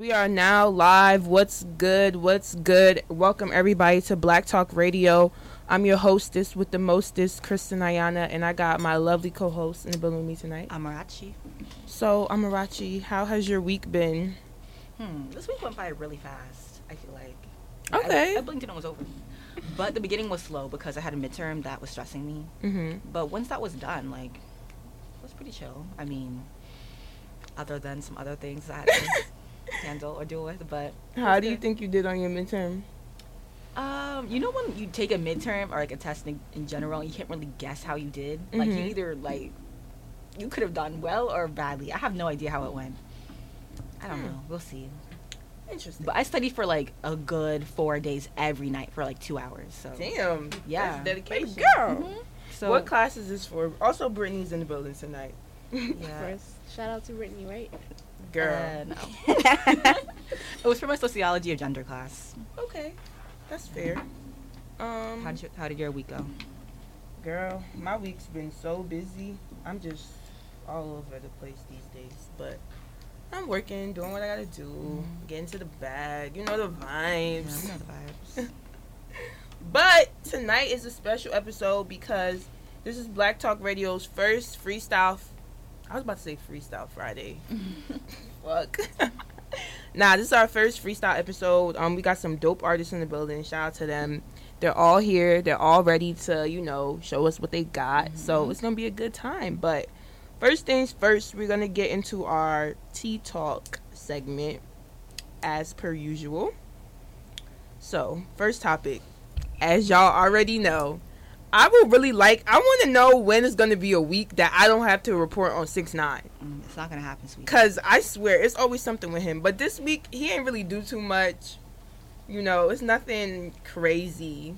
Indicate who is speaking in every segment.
Speaker 1: we are now live. What's good? What's good? Welcome everybody to Black Talk Radio. I'm your hostess with the mostest, Kristen Ayana, and I got my lovely co-host in the building with me tonight.
Speaker 2: Amarachi.
Speaker 1: So, Amarachi, how has your week been?
Speaker 2: Hmm. This week went by really fast. I feel like.
Speaker 1: Okay.
Speaker 2: I, I blinked and it was over. But the beginning was slow because I had a midterm that was stressing me.
Speaker 1: Mm-hmm.
Speaker 2: But once that was done, like, it was pretty chill. I mean, other than some other things that I had to handle or deal with. But
Speaker 1: How
Speaker 2: was
Speaker 1: do you think you did on your midterm?
Speaker 2: Um, you know when you take a midterm or like a test in, in general, you can't really guess how you did. Like you
Speaker 1: Mhm.
Speaker 2: either like you could have done well or badly. I have no idea how it went. I don't
Speaker 1: Hmm.
Speaker 2: know. We'll see.
Speaker 1: Interesting.
Speaker 2: But I studied for like a good four days every night for like two hours. So
Speaker 1: Damn.
Speaker 2: Yeah.
Speaker 1: That's dedication.
Speaker 2: Baby
Speaker 1: girl.
Speaker 2: Mhm. so
Speaker 1: what class is this for? Also, Brittany's in the building tonight.
Speaker 2: yeah.
Speaker 3: First, shout out to Brittany, right?
Speaker 1: Girl.
Speaker 2: Uh, no. it was for my sociology of gender class.
Speaker 1: okay. That's fair. Um,
Speaker 2: How did, your, how did your week go?
Speaker 1: Girl, my week's been so busy. I'm just all over the place these days. But I'm working, doing what I gotta do,
Speaker 2: Mhm.
Speaker 1: getting to the bag. You know the
Speaker 2: Yeah,
Speaker 1: vibes.
Speaker 2: we know the vibes.
Speaker 1: But tonight is a special episode because this is Black Talk Radio's first freestyle. I was about to say Freestyle Friday. Fuck. nah, this is our first freestyle episode. Um, we got some dope artists in the building. Shout out to them. They're all here. They're all ready to, you know, show us what they got. So
Speaker 2: Mhm.
Speaker 1: it's gonna be a good time. But first things first, we're gonna get into our tea talk segment, as per usual. So first topic, as y'all already know, I would really like. I want to know when it's gonna be a week that I don't have to report on six nine.
Speaker 2: Mm, it's not gonna happen, sweetie.
Speaker 1: Cause I swear it's always something with him. But this week he ain't really do too much. You know, it's nothing crazy.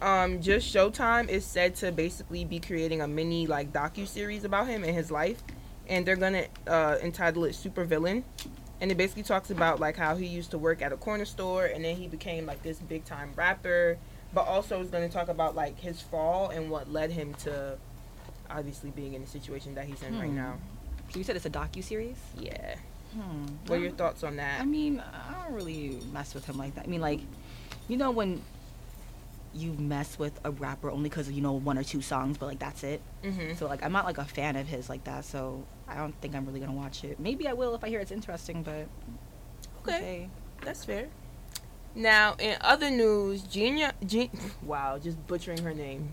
Speaker 1: Um, just Showtime is said to basically be creating a mini like docu series about him and his life, and they're gonna uh, entitle it Super Villain, and it basically talks about like how he used to work at a corner store and then he became like this big time rapper, but also is gonna talk about like his fall and what led him to obviously being in the situation that he's in right
Speaker 2: Hmm.
Speaker 1: now.
Speaker 2: So you said it's a docu series.
Speaker 1: Yeah.
Speaker 2: Hmm.
Speaker 1: What are your thoughts on that?
Speaker 2: I mean, I don't really mess with him like that. I mean, like, you know when you mess with a rapper only because you know one or two songs, but like that's it.
Speaker 1: Mm-hmm.
Speaker 2: So like I'm not like a fan of his like that. So I don't think I'm really gonna watch it. Maybe I will if I hear it's interesting, but
Speaker 1: Okay, that's fair. Now, in other news, Gina, G- wow, just butchering her name.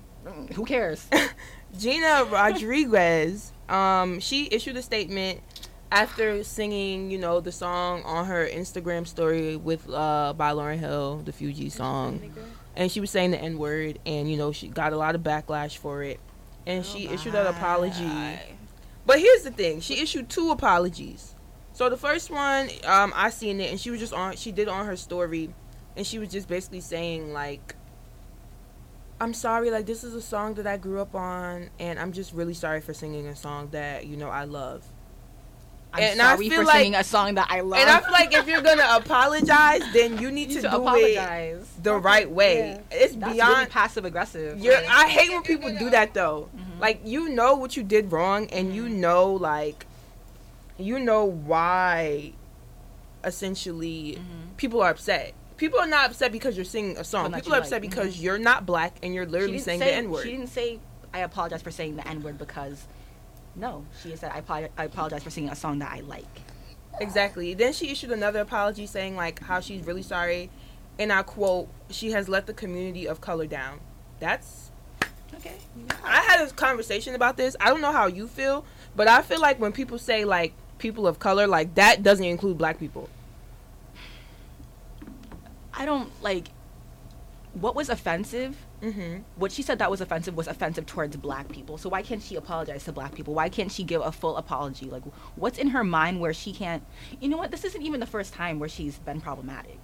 Speaker 2: Who cares?
Speaker 1: Gina Rodriguez, um, she issued a statement after singing, you know, the song on her Instagram story with uh by Lauryn Hill, the Fuji song, and she was saying the N word, and you know she got a lot of backlash for it, and she issued an apology. But here's the thing: she issued two apologies. So the first one, um, I seen it, and she was just on. She did on her story, and she was just basically saying like, "I'm sorry. Like this is a song that I grew up on, and I'm just really sorry for singing a song that you know I love."
Speaker 2: I'm
Speaker 1: And I
Speaker 2: sorry
Speaker 1: feel
Speaker 2: for
Speaker 1: like-
Speaker 2: singing a song that I love.
Speaker 1: And I feel like if you're gonna apologize, then you need
Speaker 2: you
Speaker 1: to,
Speaker 2: to
Speaker 1: do it
Speaker 2: apologize.
Speaker 1: the right way.
Speaker 3: Yeah.
Speaker 1: It's
Speaker 2: That's
Speaker 1: beyond.
Speaker 2: really passive aggressive.
Speaker 1: You're, I hate when people do that though.
Speaker 2: Mhm.
Speaker 1: Like you know what you did wrong, and you
Speaker 2: Mhm.
Speaker 1: know like, you know why. Essentially,
Speaker 2: Mhm.
Speaker 1: people are upset. People are not upset because you're singing a song. People are
Speaker 2: like-
Speaker 1: upset because
Speaker 2: mhm.
Speaker 1: you're not black and you're literally saying
Speaker 2: say,
Speaker 1: the N word.
Speaker 2: She didn't say I apologize for saying the N word because no, she said I, apolo- I apologize for singing a song that I like.
Speaker 1: Exactly. Then she issued another apology saying like how she's really sorry, and I quote, "She has let the community of color down." That's
Speaker 2: Okay.
Speaker 1: I had a conversation about this. I don't know how you feel, but I feel like when people say like people of color, like that doesn't include black people.
Speaker 2: I don't like what was offensive.
Speaker 1: Mm-hmm.
Speaker 2: What she said that was offensive was offensive towards black people. So why can't she apologize to black people? Why can't she give a full apology? Like what's in her mind where she can't? You know what? This isn't even the first time where she's been problematic.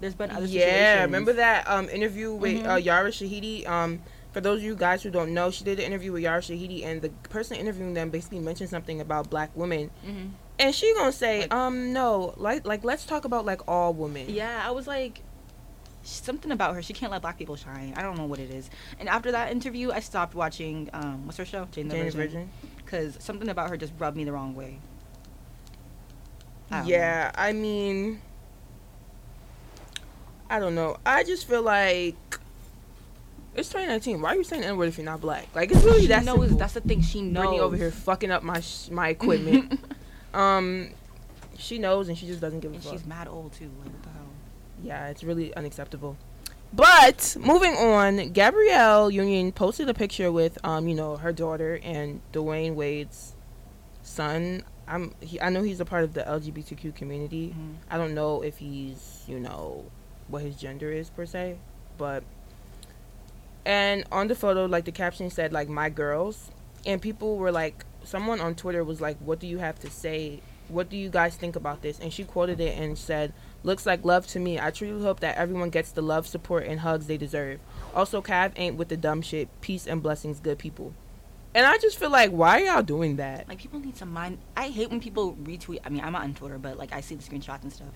Speaker 2: There's been other
Speaker 1: Yeah,
Speaker 2: situations.
Speaker 1: remember that um interview with
Speaker 2: Mhm.
Speaker 1: uh, Yara Shahidi? Um, for those of you guys who don't know, she did an interview with Yara Shahidi, and the person interviewing them basically mentioned something about black women,
Speaker 2: hmm
Speaker 1: and she gonna say,
Speaker 2: Like-
Speaker 1: um, no, like like let's talk about like all women.
Speaker 2: Yeah, I was like, something about her. She can't let black people shine. I don't know what it is. And after that interview, I stopped watching. Um, what's her show? Jane the
Speaker 1: Jane
Speaker 2: Virgin. Because something about her just rubbed me the wrong way. I
Speaker 1: Yeah, I mean, I don't know. I just feel like it's 2019. Why are you saying N word if you're not black? Like it's really
Speaker 2: she
Speaker 1: that
Speaker 2: knows.
Speaker 1: simple.
Speaker 2: That's the thing. She knows.
Speaker 1: Brittany over here fucking up my sh- my equipment. um, she knows and she just doesn't give a
Speaker 2: and
Speaker 1: fuck.
Speaker 2: she's mad old too. Like what the hell?
Speaker 1: Yeah, it's really unacceptable. But moving on, Gabrielle Union posted a picture with um, you know, her daughter and Dwyane Wade's son. I'm he, I know he's a part of the LGBTQ community.
Speaker 2: Mhm.
Speaker 1: I don't know if he's, you know, what his gender is per se, but and on the photo like the caption said like my girls and people were like someone on Twitter was like what do you have to say? What do you guys think about this? And she quoted it and said looks like love to me. I truly hope that everyone gets the love, support and hugs they deserve. Also Kaav ain't with the dumb shit. Peace and blessings good people. And I just feel like why are y'all doing that?
Speaker 2: Like people need some mind. I hate when people retweet. I mean, I'm not on Twitter, but like I see the screenshots and stuff.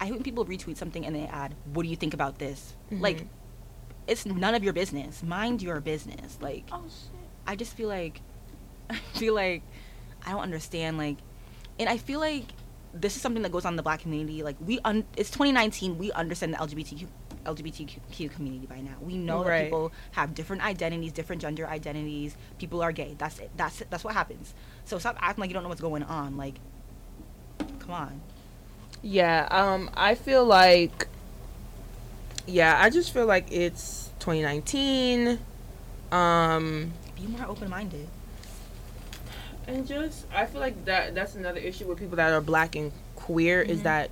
Speaker 2: I hate when people retweet something and they add, "What do you think about this?" Like,
Speaker 1: Mhm.
Speaker 2: it's none of your business. Mind your business. Like,
Speaker 1: Oh shit.
Speaker 2: I just feel like, I feel like, I don't understand. Like, and I feel like this is something that goes on in the black community. Like, we un- it's 2019. We understand the LGBTQ LGBTQ community by now. We know that people have different identities, different gender identities. People are gay. That's it. That's it. That's what happens. So stop acting like you don't know what's going on. Like, come on.
Speaker 1: Yeah, um, I feel like, yeah, I just feel like it's 2019, um,
Speaker 2: Be more open minded.
Speaker 1: And just I feel like that that's another issue with people that are black and queer is
Speaker 2: Mhm.
Speaker 1: that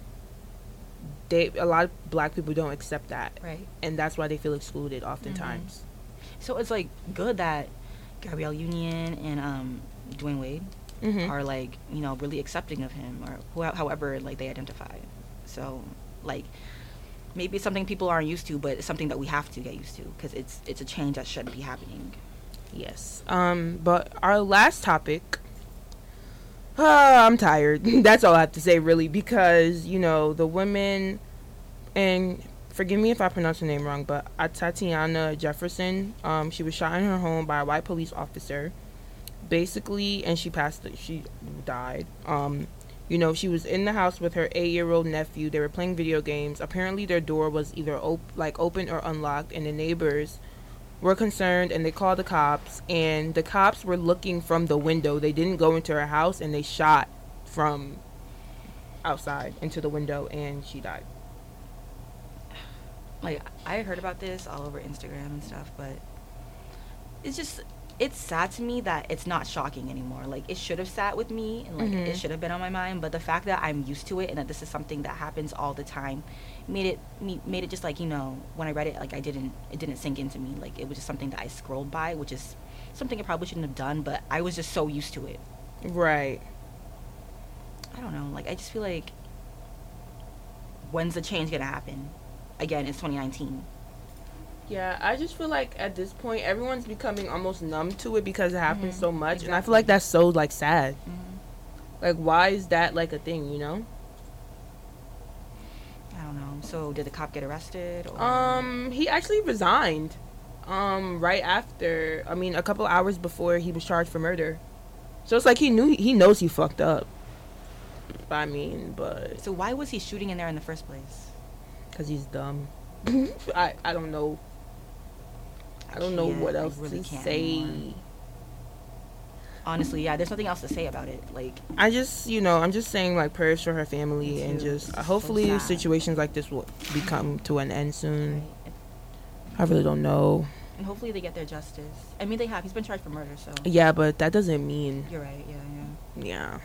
Speaker 1: they a lot of black people don't accept that,
Speaker 2: Right.
Speaker 1: and that's why they feel excluded oftentimes.
Speaker 2: So it's like good that Gabrielle Union and um, Dwyane Wade
Speaker 1: Mm-hmm.
Speaker 2: are like you know really accepting of him or who, however like they identify so like maybe it's something people aren't used to but it's something that we have to get used to because it's it's a change that shouldn't be happening
Speaker 1: Yes. Um, but our last topic. Uh, I'm tired. That's all I have to say, really, because you know the women, and forgive me if I pronounce her name wrong, but Tatiana Jefferson. Um, she was shot in her home by a white police officer, basically, and she passed. She died. Um, you know, she was in the house with her eight-year-old nephew. They were playing video games. Apparently, their door was either op- like open or unlocked, and the neighbors were concerned and they called the cops and the cops were looking from the window. They didn't go into her house and they shot from outside into the window and she died.
Speaker 2: Like i heard about this all over instagram and stuff but it's just it's sad to me that it's not shocking anymore. Like it should have sat with me and like
Speaker 1: Mhm.
Speaker 2: it should have been on my mind but the fact that i'm used to it and that this is something that happens all the time made it me made it just like you know when i read it like i didn't it didn't sink into me. Like it was just something that i scrolled by which is something i probably shouldn't have done but i was just so used to it.
Speaker 1: Right.
Speaker 2: I don't know. Like i just feel like when's the change gonna happen? Again it's 2019
Speaker 1: yeah i just feel like at this point everyone's becoming almost numb to it because it happens
Speaker 2: Mhm,
Speaker 1: so much and i feel like that's so like sad. Like why is that like a thing you know
Speaker 2: i so did the cop get arrested or
Speaker 1: um he actually resigned um right after i mean a couple hours before he was charged for murder so it's like he knew he knows he fucked up i mean but
Speaker 2: So why was he shooting in there in the first place?
Speaker 1: because he's dumb. I I don't know. I don't know what else
Speaker 2: really
Speaker 1: to say.
Speaker 2: anymore. Honestly, yeah, there's nothing else to say about it. Like,
Speaker 1: I just you know I'm just saying like prayers for her family and just uh, hopefully
Speaker 2: sad.
Speaker 1: situations like this will become to an end soon.
Speaker 2: right?
Speaker 1: I really don't know.
Speaker 2: and hopefully they get their justice. I mean, they have. He's been charged for murder, so
Speaker 1: Yeah, but that doesn't mean
Speaker 2: you're right. Yeah, yeah.
Speaker 1: yeah.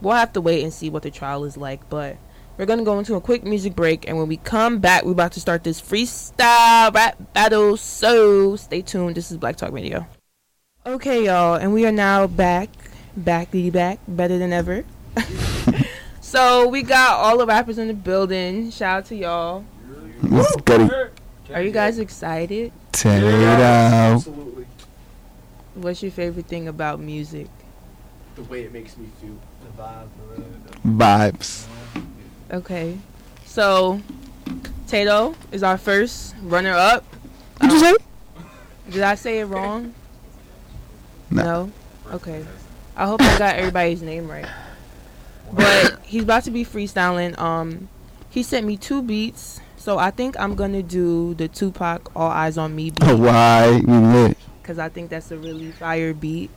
Speaker 1: We'll have to wait and see what the trial is like, but we're gonna go into a quick music break, and when we come back, we're about to start this freestyle rap battle. So stay tuned. This is Black Talk Radio. Okay, y'all, and we are now back, back, be back, better than ever. so we got all the rappers in the building. Shout out to y'all.
Speaker 4: Let's get it.
Speaker 1: Are you guys excited?
Speaker 4: Tear it out.
Speaker 5: Absolutely.
Speaker 1: What's your favorite thing about music?
Speaker 5: The way it makes me feel.
Speaker 6: The vibe, the, the,
Speaker 4: Vibes.
Speaker 1: Okay, so Tato is our first runner up.
Speaker 4: What'd you um, say?
Speaker 1: Did I say it wrong?
Speaker 4: No.
Speaker 1: Okay. I hope I got everybody's name right. But he's about to be freestyling. Um, he sent me two beats. So I think I'm gonna do the Tupac "All Eyes on Me" beat
Speaker 4: why? We lit.
Speaker 1: because I think that's a really fire beat.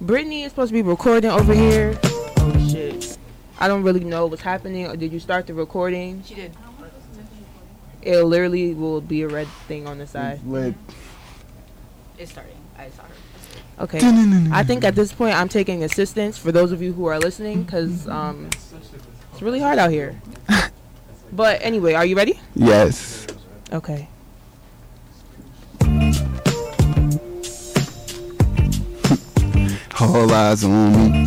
Speaker 1: Brittany is supposed to be recording over here. Oh shit! I don't really know what's happening. Or did you start the recording?
Speaker 2: She did.
Speaker 1: It literally will be a red thing on the side.
Speaker 4: Lit.
Speaker 2: It's starting. I saw her.
Speaker 1: Okay. I think at this point I'm taking assistance for those of you who are listening because um, it's really hard out here. but anyway, are you ready?
Speaker 4: Yes.
Speaker 1: Okay.
Speaker 4: All eyes on me.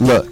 Speaker 4: Look.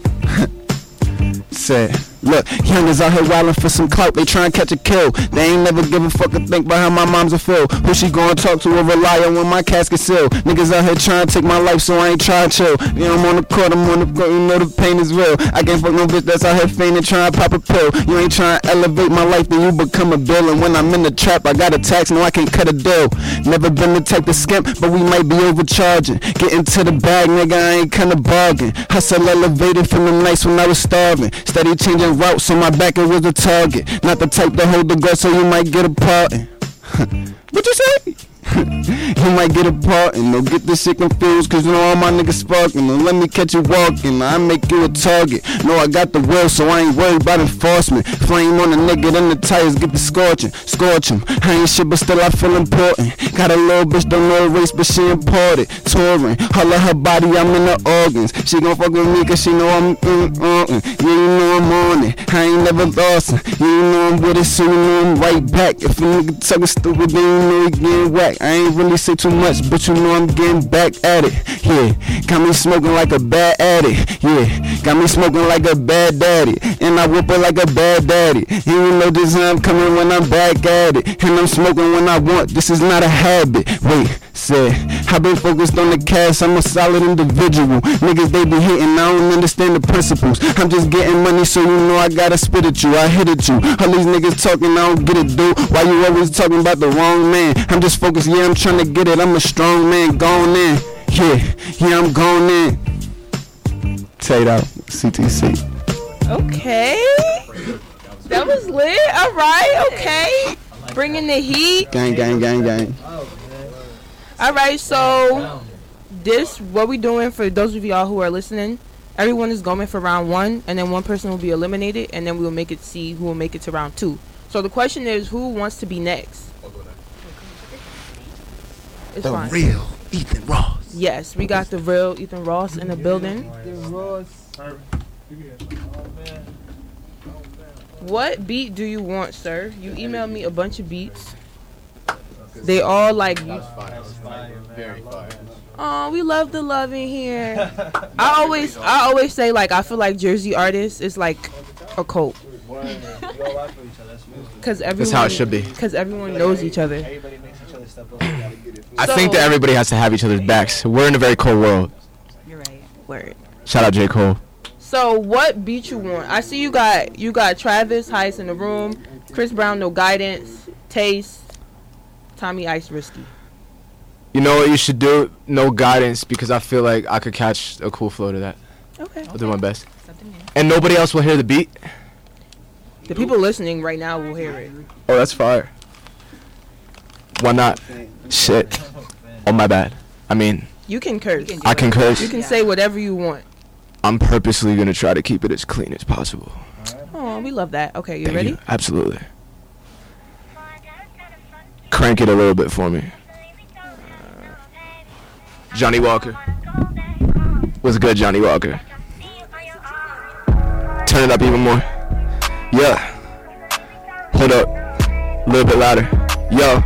Speaker 4: Said, look, youngers out here wildin' for some clout. They tryna catch a kill. They ain't never give a fuck a think about how my mom's a feel. Who she gonna talk to over on when my casket sealed? Niggas out here tryna take my life, so I ain't tryna chill. Yeah, I'm on the court, I'm on the court, you know the pain is real. I can't fuck no bitch that's out here fainting, tryna pop a pill. You ain't tryna elevate my life, then you become a bill. And when I'm in the trap, I got a tax, no, I can't cut a deal. Never been the type to skimp, but we might be overcharging. Get into the bag, nigga, I ain't kinda bargain. Hustle elevated from the nights when I was starving. Steady changing routes, so my back it was a target. Not the type to hold the gun, so you might get a pardon. what you say? you might get a part and don't get this shit confused Cause you know all my niggas sparking. Don't let me catch you walking. I make you a target. No, I got the will so I ain't worried about enforcement. Flame on the nigga then the tires get the scorching. Scorch 'em. I ain't shit but still I feel important. Got a little bitch don't know race but she imported. Touring. All of her body I'm in her organs. She gon' fuck with me cause she know I'm mm, mm, mm. Yeah you know I'm on it. I ain't never lost her Yeah you know I'm with it so you know I'm right back. If a nigga talking stupid then you know he getting whacked I ain't really say too much, but you know I'm getting back at it. Yeah, got me smoking like a bad addict. Yeah, got me smoking like a bad daddy. And I whip it like a bad daddy. You know this I'm coming when I'm back at it. And I'm smoking when I want. This is not a habit. Wait, said, I've been focused on the cash. I'm a solid individual. Niggas, they be hitting. I don't understand the principles. I'm just getting money, so you know I gotta spit at you. I hit at you. All these niggas talking, I don't get it, dude. Why you always talking about the wrong man? I'm just focused, yeah, I'm trying to get it. I'm a strong man, gone in. Yeah, yeah, I'm gone in. Tate out, CTC.
Speaker 1: Okay. That was lit. All right. Okay. Bringing the heat.
Speaker 4: Gang, gang, gang, gang.
Speaker 1: All right. So this what we doing for those of y'all who are listening. Everyone is going for round one, and then one person will be eliminated, and then we will make it see who will make it to round two. So the question is, who wants to be next? It's
Speaker 4: The
Speaker 1: fine.
Speaker 4: real Ethan Ross.
Speaker 1: Yes, we got the real Ethan Ross in the building. What beat do you want, sir? You emailed me a bunch of beats. They all like,
Speaker 5: That's fire. Very fire.
Speaker 1: oh, we love the love in here. I always, I always say like, I feel like Jersey artists is like a cult, cause everyone.
Speaker 6: That's how it should be.
Speaker 1: Cause everyone knows each other.
Speaker 6: I think that everybody has to have each other's backs. We're in a very cold world.
Speaker 2: You're right.
Speaker 1: Word.
Speaker 6: Shout out J. Cole.
Speaker 1: So what beat you want? I see you got you got Travis Heist in the room, Chris Brown no guidance, Taste, Tommy Ice Risky.
Speaker 6: You know what you should do? No guidance because I feel like I could catch a cool flow to that.
Speaker 1: Okay.
Speaker 6: I'll do my best. And nobody else will hear the beat?
Speaker 1: The people listening right now will hear it.
Speaker 6: Oh, that's fire. Why not? Shit. Oh, my bad. I mean,
Speaker 1: You can curse.
Speaker 2: You can
Speaker 6: I
Speaker 2: it.
Speaker 6: can curse.
Speaker 1: You can
Speaker 2: Yeah.
Speaker 1: say whatever you want.
Speaker 6: I'm purposely going to try to keep it as clean as possible.
Speaker 1: Oh, we love that. Okay, you
Speaker 6: Thank
Speaker 1: ready?
Speaker 6: you. Absolutely. Crank it a little bit for me. Johnny Walker. What's good, Johnny Walker? Turn it up even more. Yeah. Hold up. A little bit louder. Yo.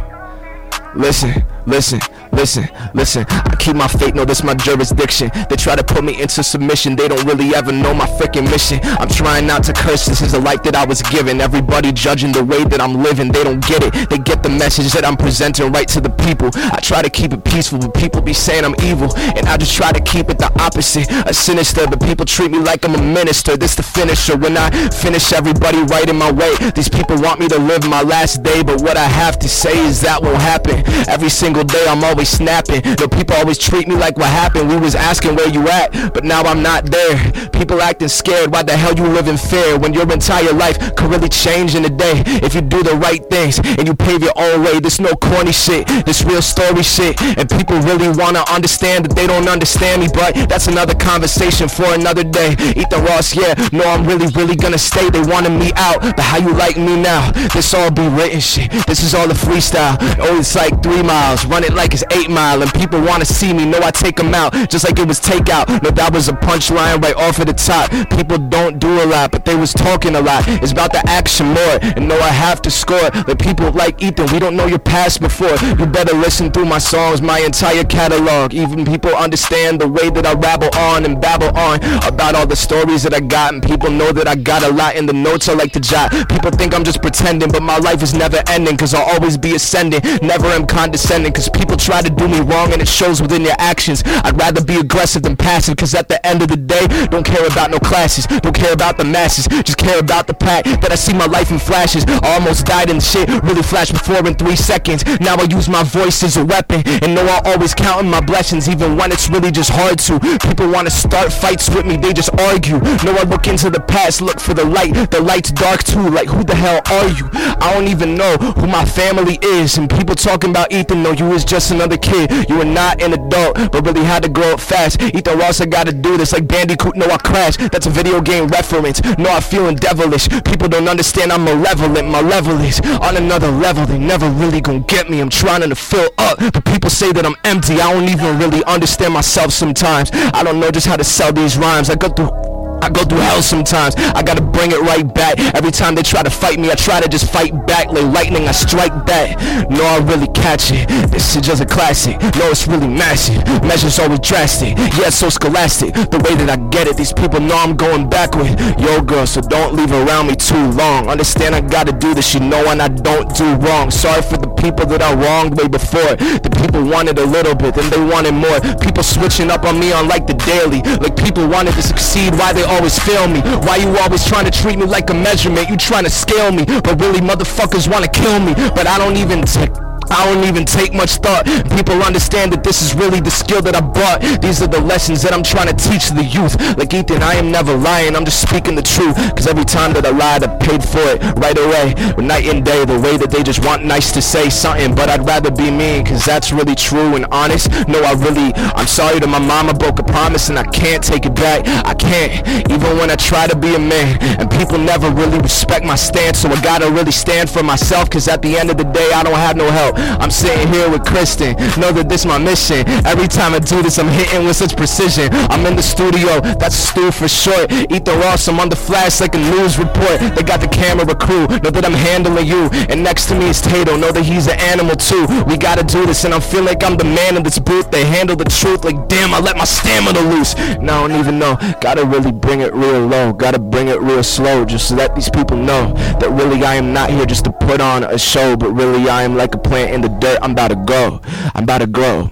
Speaker 6: Listen, listen, listen, listen. I keep my faith, no, this my jurisdiction. They try to put me into submission, they don't really ever know my freaking mission. I'm trying not to curse, this is the life that I was given. Everybody judging the way that I'm living, they don't get it. They get the message that I'm presenting right to the people. I try to keep it peaceful, but people be saying I'm evil. And I just try to keep it the opposite, a sinister. But people treat me like I'm a minister, this the finisher. When I finish everybody right in my way, these people want me to live my last day. But what I have to say is that won't happen. Every single day I'm always always snapping. No, people always treat me like what happened. We was asking where you at, but now I'm not there. People acting scared. Why the hell you live in fear when your entire life could really change in a day if you do the right things and you pave your own way. This no corny shit. This real story shit. And people really wanna understand that they don't understand me, but that's another conversation for another day. Ethan Ross, yeah, no, I'm really, really gonna stay. They wanted me out, but how you like me now? This all be written shit. This is all a freestyle. Oh, it's like three miles. Run it like it's eight mile. And people wanna see me. Know I take them out just like it was takeout. No, that was a punchline right off of the top. People don't do a lot, but they was talking a lot. It's about the action more. And know I have to score. Like people like Ethan, we don't know your past before. You better listen through my songs, my entire catalog. Even people understand the way that I rabble on and babble on about all the stories that I got. And people know that I got a lot in the notes I like to jot. People think I'm just pretending, but my life is never ending. Cause I'll always be ascending. Never am condescending. Cause people try to do me wrong and it shows within your actions. I'd rather be aggressive than passive. Cause at the end of the day, don't care about no classes. Don't care about the masses. Just care about the pack. That I see my life in flashes. I almost died in shit. Really flashed before in three seconds. Now I use my voice as a weapon. And know I always counting my blessings. Even when it's really just hard to. People wanna start fights with me. They just argue. No, I look into the past. Look for the light. The light's dark too. Like who the hell are you? I don't even know who my family is. And people talking about Ethan, no, you is just another kid. You were not an adult, but really had to grow up fast. Ethan Ross, I gotta do this like Bandicoot. No, I crashed. That's a video game reference. No, I'm feeling devilish. People don't understand I'm malevolent. My level is on another level. They never really gonna get me. I'm trying to fill up, but people say that I'm empty. I don't even really understand myself sometimes. I don't know just how to sell these rhymes. I go through I go through hell sometimes. I gotta bring it right back. Every time they try to fight me, I try to just fight back. Like lightning, I strike back. No, I really catch it. This is just a classic. No, it's really massive. Measures always drastic. Yeah, so scholastic. The way that I get it, these people know I'm going backward. Yo, girl, so don't leave around me too long. Understand I gotta do this, you know, and I don't do wrong. Sorry for the people that I wronged way before. The people wanted a little bit, then they wanted more. People switching up on me on like the daily. Like people wanted to succeed, why they always fail me? Why you always trying to treat me like a measurement? You trying to scale me, but really motherfuckers wanna kill me. But I don't even take I don't even take much thought. People understand that this is really the skill that I brought. These are the lessons that I'm trying to teach the youth. Like Ethan, I am never lying. I'm just speaking the truth. Cause every time that I lied, I paid for it right away. But night and day, the way that they just want nice to say something. But I'd rather be mean. Cause that's really true and honest. No, I really, I'm sorry to my mama broke a promise and I can't take it back. I can't. Even when I try to be a man. And people never really respect my stance. So I gotta really stand for myself. Cause at the end of the day, I don't have no help. I'm sitting here with Kristen. Know that this my mission. Every time I do this, I'm hitting with such precision. I'm in the studio. That's Stu for short. Ethan Ross, I'm on the flash like a news report. They got the camera crew. Know that I'm handling you. And next to me is Tato. Know that he's an animal too. We gotta do this, and I feel like I'm the man in this booth. They handle the truth like damn. I let my stamina loose. Now I don't even know. Gotta really bring it real low. Gotta bring it real slow, just to let these people know that really I am not here just to put on a show, but really I am like a plant in the dirt. I'm about to grow. I'm about to grow.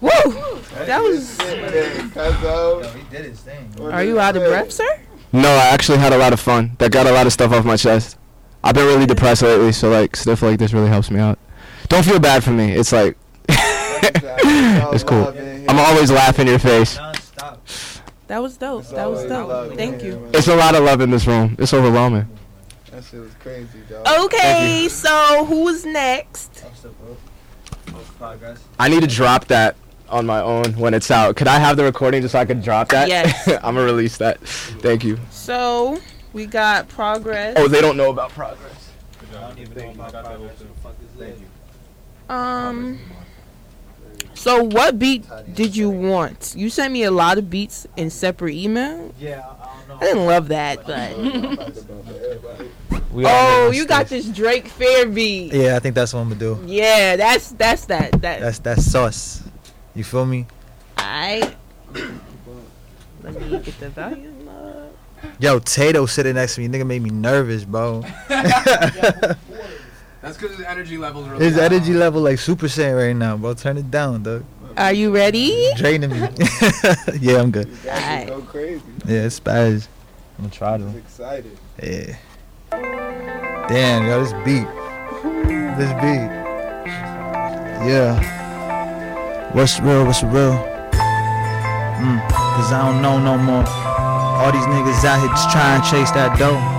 Speaker 1: Woo! That was.
Speaker 5: Yo, he did his thing.
Speaker 1: Are you out of breath, sir?
Speaker 6: No, I actually had a lot of fun. That got a lot of stuff off my chest. I've been really depressed lately, so like stuff like this really helps me out. Don't feel bad for me. It's like it's cool. I'm always laughing in your face.
Speaker 1: That was dope. That was dope. Thank you.
Speaker 6: It's a lot of love in this room. It's overwhelming.
Speaker 5: That shit was crazy, dog.
Speaker 1: Okay, so who's next?
Speaker 5: What's up, bro? What's progress?
Speaker 6: I need to drop that on my own when it's out. Could I have the recording just so I could drop that?
Speaker 1: Yes.
Speaker 6: I'm gonna release that. Thank you.
Speaker 1: So we got progress.
Speaker 6: Oh, they don't know about progress.
Speaker 5: I don't even know about progress. What the fuck is that?
Speaker 1: Um. So what beat did you want? You sent me a lot of beats in separate email.
Speaker 5: Yeah, I, I don't know.
Speaker 1: I didn't love that, but
Speaker 7: We
Speaker 1: oh, you got this Drake Fair beat.
Speaker 7: Yeah, I think that's what I'm gonna do.
Speaker 1: Yeah, that's that's that that.
Speaker 7: That's that's sauce. You feel me?
Speaker 1: I. Let me get the volume up.
Speaker 7: Yo, Tato sitting next to me, nigga made me nervous, bro.
Speaker 6: That's because his energy levels are
Speaker 7: His energy level like Super Saiyan right now, bro. Turn it down, dog.
Speaker 1: Are you ready?
Speaker 7: Draining me. yeah, I'm good.
Speaker 1: Alright.
Speaker 5: Go crazy.
Speaker 7: Yeah, it's spaz. I'm gonna try to.
Speaker 5: excited.
Speaker 7: Yeah. Damn, yo, this beat. This beat. Yeah. What's real? What's real? Mm, Cause I don't know no more. All these niggas out here just trying to chase that dough.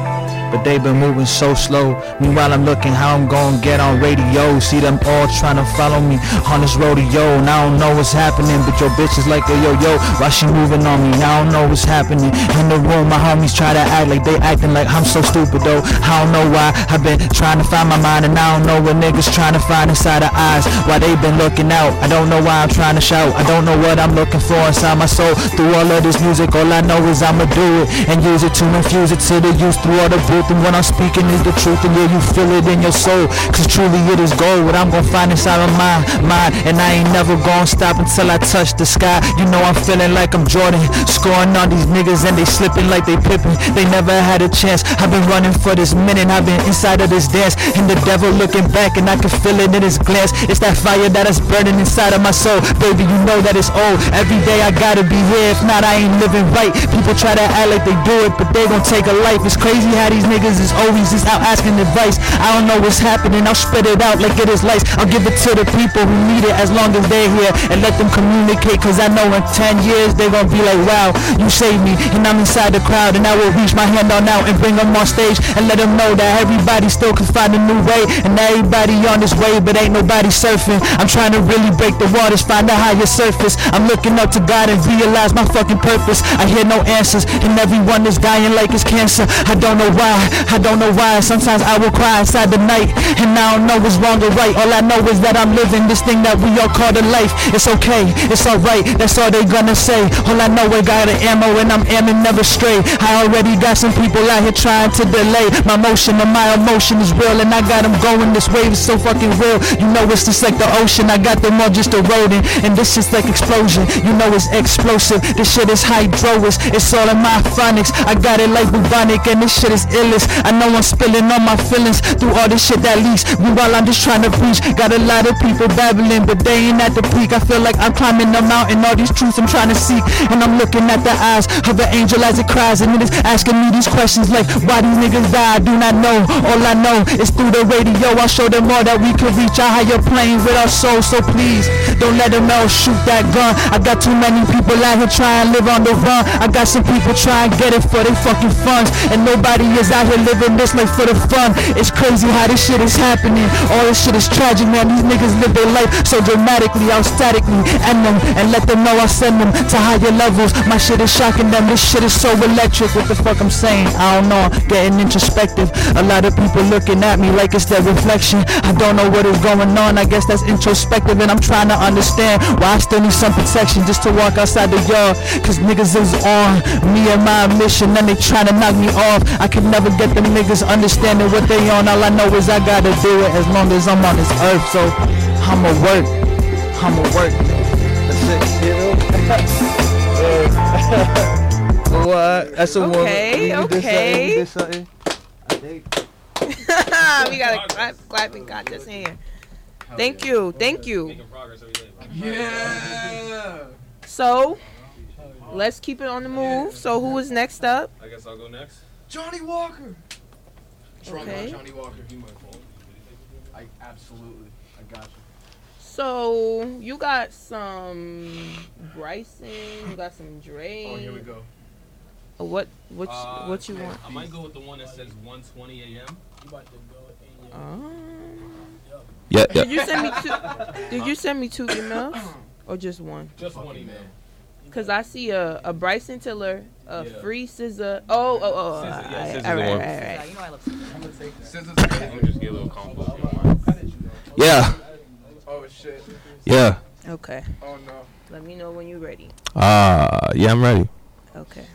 Speaker 7: But they been moving so slow. Meanwhile, I'm looking how I'm gon' get on radio. See them all trying to follow me on this rodeo. And I don't know what's happening, but your bitch is like a yo-yo. Why she moving on me? I don't know what's happening. In the room, my homies try to act like they acting like I'm so stupid though. I don't know why. I've been trying to find my mind, and I don't know what niggas trying to find inside the eyes. Why they been looking out? I don't know why I'm trying to shout. I don't know what I'm looking for inside my soul. Through all of this music, all I know is I'ma do it and use it to infuse it to the use through all the And what I'm speaking is the truth, and yeah, you feel it in your soul. Cause truly it is gold. What I'm gonna find inside of my mind, and I ain't never gonna stop until I touch the sky. You know I'm feeling like I'm Jordan, scoring on these niggas and they slipping like they pippin'. They never had a chance. I've been running for this minute. I've been inside of this dance, and the devil looking back, and I can feel it in his glance. It's that fire that is burning inside of my soul, baby. You know that it's old. Every day I gotta be here. If not, I ain't living right. People try to act like they do it, but they gon' take a life. It's crazy how these niggas is always just out asking advice. I don't know what's happening. I'll spit it out like it is lice. I'll give it to the people who need it as long as they're here and let them communicate. Cause I know in 10 years they gon' be like, wow, you saved me. And I'm inside the crowd and I will reach my hand on out and bring them on stage and let them know that everybody still can find a new way. And everybody on this wave, but ain't nobody surfing. I'm trying to really break the waters, find a higher surface. I'm looking up to God and realize my fucking purpose. I hear no answers and everyone is dying like it's cancer. I don't know why, I don't know why. Sometimes I will cry inside the night and I don't know what's wrong or right. All I know is that I'm living this thing that we all call the life. It's okay, it's alright, that's all they gonna say. All I know I got an ammo and I'm aiming never stray. I already got some people out here trying to delay my motion and my emotion is real and I got them going. This wave is so fucking real. You know it's just like the ocean. I got them all just eroding and this is like explosion. You know it's explosive. This shit is hydrois. It's all in my phonics. I got it like bubonic and this shit is I know I'm spilling all my feelings through all this shit that leaks. Meanwhile I'm just trying to preach. Got a lot of people babbling, but they ain't at the peak. I feel like I'm climbing the mountain. All these truths I'm trying to seek, and I'm looking at the eyes of an angel as it cries, and it is asking me these questions like, why these niggas die? I do not know. All I know is through the radio. I'll show them all that we can reach a higher plane with our souls. So please don't let them else shoot that gun. I got too many people out here trying to live on the run. I got some people trying to get it for their fucking funds, and nobody is out here living this life for the fun. It's crazy how this shit is happening. All this shit is tragic, man. These niggas live their life so dramatically, I'll statically end them and let them know I send them to higher levels. My shit is shocking them. This shit is so electric. What the fuck I'm saying? I don't know. I'm getting introspective. A lot of people looking at me like it's their reflection. I don't know what is going on. I guess that's introspective, and I'm trying to understand why I still need some protection just to walk outside the yard. Cause niggas is on me and my mission, and they trying to knock me off. I can never get them niggas understanding what they on. All I know is I gotta do it as long as I'm on this earth. So I'ma work. I'ma work. That's it. You know? what? That's a
Speaker 1: Okay,
Speaker 7: woman.
Speaker 1: okay.
Speaker 7: You did something? I think.
Speaker 1: we got a clap, clapping contest here. Thank you, thank you.
Speaker 5: Yeah.
Speaker 1: So, let's keep it on the move. So, who is next up?
Speaker 8: I guess I'll go next.
Speaker 5: Johnny Walker.
Speaker 1: Okay.
Speaker 5: Johnny Walker. He my fault. I absolutely. I got you.
Speaker 1: So, you got some Bryson, you got some Dre.
Speaker 5: Oh, here we go.
Speaker 1: What what
Speaker 8: Uh,
Speaker 1: what you want?
Speaker 8: I might go with the one that says 1:20 a.m.
Speaker 1: Um,
Speaker 6: Yeah, yeah.
Speaker 1: did you send me two? Did you send me two emails or just one?
Speaker 8: Just one email.
Speaker 1: Cause I see a, a Bryson Tiller, a
Speaker 8: Yeah.
Speaker 1: free scissor. Oh, oh, oh.
Speaker 8: SZA, yeah,
Speaker 1: alright,
Speaker 8: SZA's
Speaker 1: alright,
Speaker 8: one.
Speaker 1: alright,
Speaker 2: Yeah, you know I love Scissors.
Speaker 5: Scissors.
Speaker 8: Just get a little combo. if you don't mind.
Speaker 6: Yeah,
Speaker 5: Oh shit.
Speaker 6: yeah.
Speaker 1: Okay.
Speaker 5: Oh no.
Speaker 1: Let me know when you're ready.
Speaker 6: Uh, yeah, I'm ready.
Speaker 1: Okay.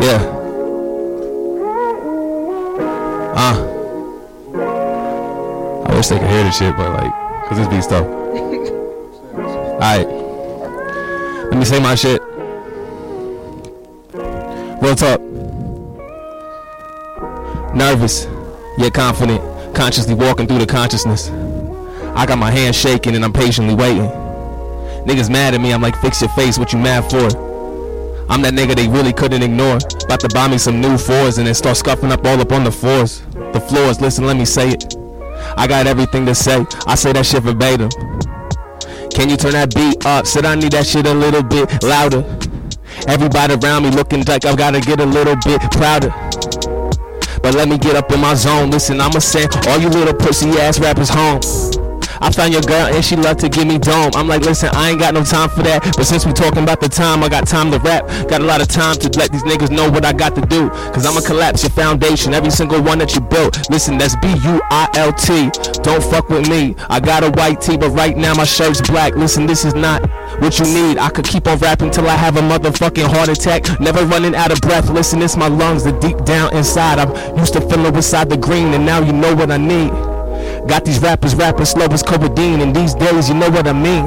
Speaker 6: Yeah. Wish they could hear this shit, but like, cause this beat's tough. Alright. Let me say my shit. Real talk. Nervous, yet confident, consciously walking through the consciousness. I got my hands shaking and I'm patiently waiting. Niggas mad at me, I'm like, fix your face, what you mad for? I'm that nigga they really couldn't ignore. About to buy me some new fours and then start scuffing up all up on the floors. The floors, listen, let me say it. I got everything to say. I say that shit verbatim. Can you turn that beat up? Said I need that shit a little bit louder. Everybody around me looking like I've gotta get a little bit prouder. But let me get up in my zone. Listen, I'ma send all you little pussy ass rappers home. I found your girl and she love to give me dome. I'm like, listen, I ain't got no time for that. But since we talking about the time, I got time to rap. Got a lot of time to let these niggas know what I got to do. Cause I'ma collapse your foundation, every single one that you built. Listen, that's B-U-I-L-T. Don't fuck with me. I got a white tee, but right now my shirt's black. Listen, this is not what you need. I could keep on rapping till I have a motherfucking heart attack. Never running out of breath. Listen, it's my lungs, the deep down inside. I'm used to feeling beside the green, and now you know what I need. Got these rappers rapping slow as codeine, and these days you know what I mean.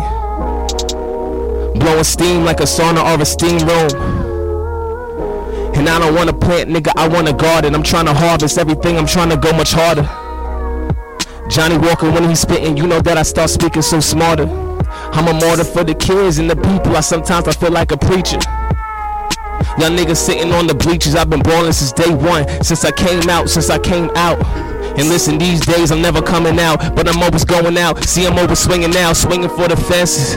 Speaker 6: Blowing steam like a sauna or a steam room. And I don't wanna plant, nigga, I wanna garden. I'm trying to harvest everything, I'm trying to go much harder. Johnny Walker, when he's spitting, you know that I start speaking so smarter. I'm a martyr for the kids and the people. I sometimes I feel like a preacher. Y'all niggas sitting on the bleachers. I've been ballin' since day one. Since I came out, since I came out. And listen, these days I'm never coming out, but I'm always going out. See, I'm always swinging now, swinging for the fences.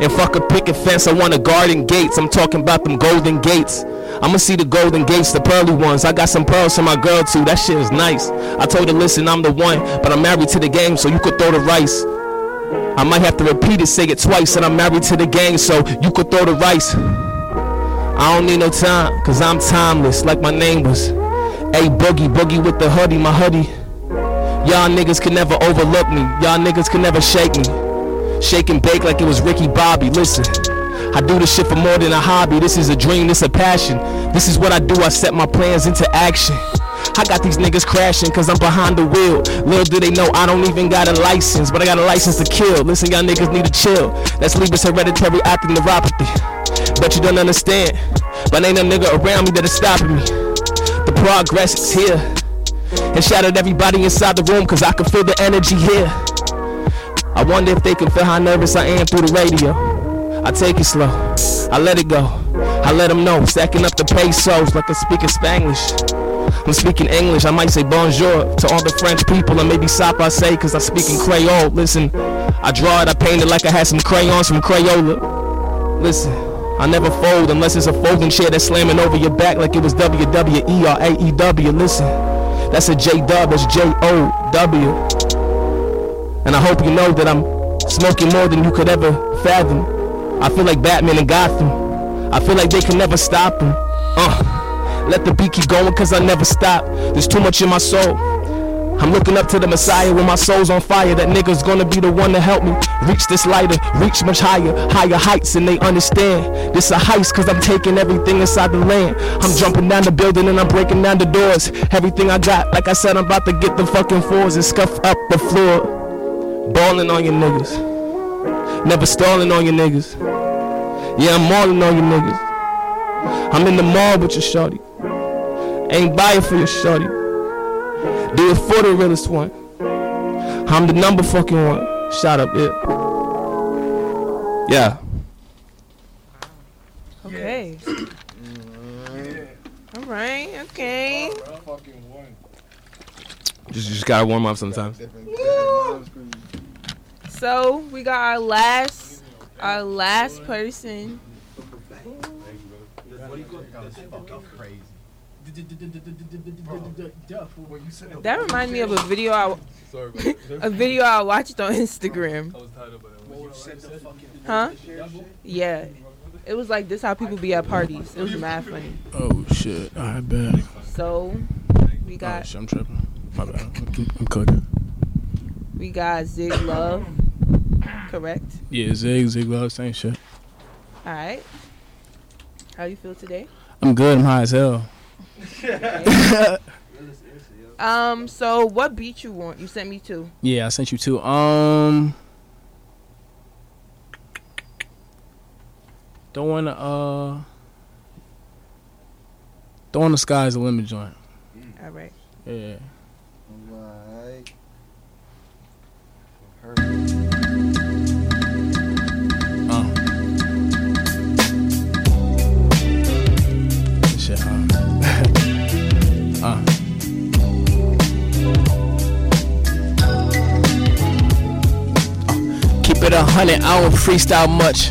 Speaker 6: And fuck a picket fence, I want a garden gates. I'm talking about them golden gates. I'ma see the golden gates, the pearly ones. I got some pearls for my girl too. That shit is nice. I told her, listen, I'm the one, but I'm married to the game, so you could throw the rice. I might have to repeat it, say it twice, and I'm married to the game, so you could throw the rice. I don't need no time, cause I'm timeless, like my name was. A boogie, boogie with the hoodie, my hoodie. Y'all niggas can never overlook me. Y'all niggas can never shake me. Shake and bake like it was Ricky Bobby. Listen, I do this shit for more than a hobby. This is a dream, this a passion. This is what I do, I set my plans into action. I got these niggas crashing cause I'm behind the wheel. Little do they know I don't even got a license, but I got a license to kill. Listen, y'all niggas need to chill. That's Leber's hereditary optic neuropathy. Bet you don't understand, but ain't a nigga around me that is stopping me. The progress is here. And shout out everybody inside the room cause I can feel the energy here. I wonder if they can feel how nervous I am through the radio. I take it slow, I let it go. I let them know, stacking up the pesos like I'm speaking Spanglish. I'm speaking English, I might say bonjour to all the French people, and maybe sap I say, cause I speak in Creole. Listen, I draw it, I paint it like I had some crayons from Crayola. Listen, I never fold unless it's a folding chair that's slamming over your back like it was WWE or AEW. Listen, that's a J dub, that's J O W. And I hope you know that I'm smoking more than you could ever fathom. I feel like Batman and Gotham. I feel like they can never stop him. Uh, let the beat keep going cause I never stop. There's too much in my soul. I'm looking up to the Messiah when my soul's on fire. That nigga's gonna be the one to help me reach this lighter, reach much higher, higher heights, and they understand. This a heist cause I'm taking everything inside the land. I'm jumping down the building and I'm breaking down the doors. Everything I got, like I said, I'm about to get the fucking fours and scuff up the floor. Balling on your niggas. Never stalling on your niggas. Yeah, I'm mauling on your niggas. I'm in the mall with your shorty. Ain't buying for your shorty. Do it for the realest one. I'm the number fucking one. Shout up, yeah. Yeah.
Speaker 1: Okay. All right. Okay.
Speaker 6: Just, just gotta warm up sometimes.
Speaker 1: So we got our last, our last person. That reminds me of a video I,
Speaker 8: Sorry,
Speaker 1: a video I watched on Instagram.
Speaker 8: I was tired of uh, it.
Speaker 5: when you said the fucking
Speaker 1: Huh? Yeah. It was like this how people be at parties. It was mad funny.
Speaker 6: Oh shit, I bet.
Speaker 1: So we
Speaker 6: Oh
Speaker 1: got
Speaker 6: shit, I'm tripping. My bad. I'm, I'm cooking.
Speaker 1: we got Zig Love. Correct.
Speaker 6: Yeah, Zig, Zig Love, same shit.
Speaker 1: All right. How you feel today?
Speaker 6: I'm good. I'm high as hell.
Speaker 1: Um. So what beat you want? You sent me two.
Speaker 6: Yeah, I sent you two. Um, don't wanna uh, don't wanna sky's the limit joint.
Speaker 1: All right.
Speaker 6: Yeah.
Speaker 9: 100, I don't freestyle much.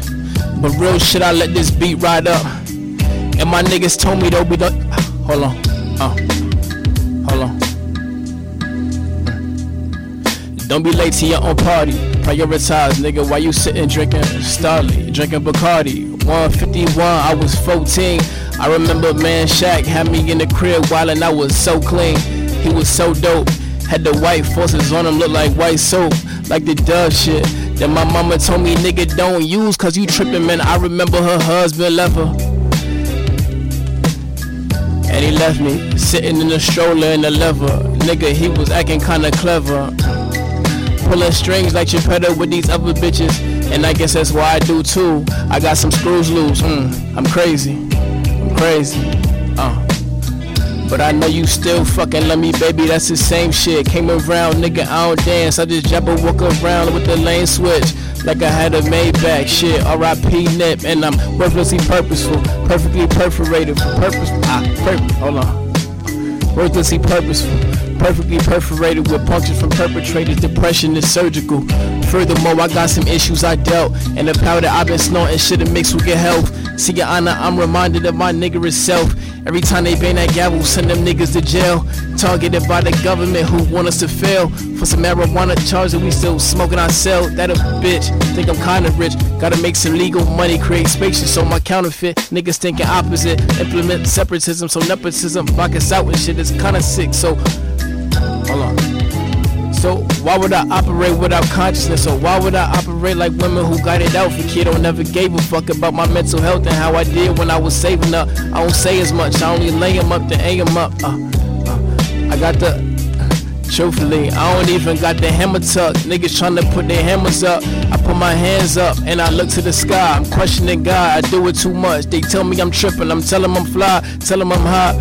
Speaker 9: But real shit, I let this beat ride up. And my niggas told me though, we don't. Hold on. Uh. Hold on. Don't be late to your own party. Prioritize, nigga, while you sitting drinking Starly, drinking Bacardi. 151, I was 14. I remember man Shaq had me in the crib while and I was so clean. He was so dope. Had the white forces on him, look like white soap, like the dove shit. Then my mama told me, nigga, don't use cause you tripping, man. I remember her husband left her. And he left me sitting in the stroller in the lever. Nigga, he was acting kinda clever. Pulling strings like Geppetto with these other bitches. And I guess that's why I do too. I got some screws loose. Mm, I'm crazy. I'm crazy. Uh. But I know you still fucking love me, baby. That's the same shit. Came around, nigga, I don't dance. I just jump and walk around with the lane switch. Like I had a Maybach shit. R.I.P. Nip. And I'm worthlessly purposeful. Perfectly perforated. Purpose. Ah, per- hold on. Worthlessly purposeful. Perfectly perforated with punctures from perpetrators. Depression is surgical. Furthermore, I got some issues I dealt. And the powder I've been snorting should've mixed with good health. See your honor, I'm reminded of my nigger self. Every time they bang that gavel, send them niggas to jail. Targeted by the government who want us to fail. For some marijuana charge that we still smoking ourselves. That a bitch, think I'm kinda rich. Gotta make some legal money, create spaces so my counterfeit. Niggas thinking opposite. Implement separatism, so nepotism. Block us out and shit is kinda sick. So, hold on. So why would I operate without consciousness? Or why would I operate like women who got it out for kid or never gave a fuck about my mental health and how I did when I was saving up? I don't say as much, I only lay 'em up to A 'em up. Uh, uh, I got the, truthfully, I don't even got the hammer tuck. Niggas tryna put their hammers up. I put my hands up and I look to the sky. I'm questioning God, I do it too much. They tell me I'm tripping, I'm telling I'm fly, tell them I'm hot.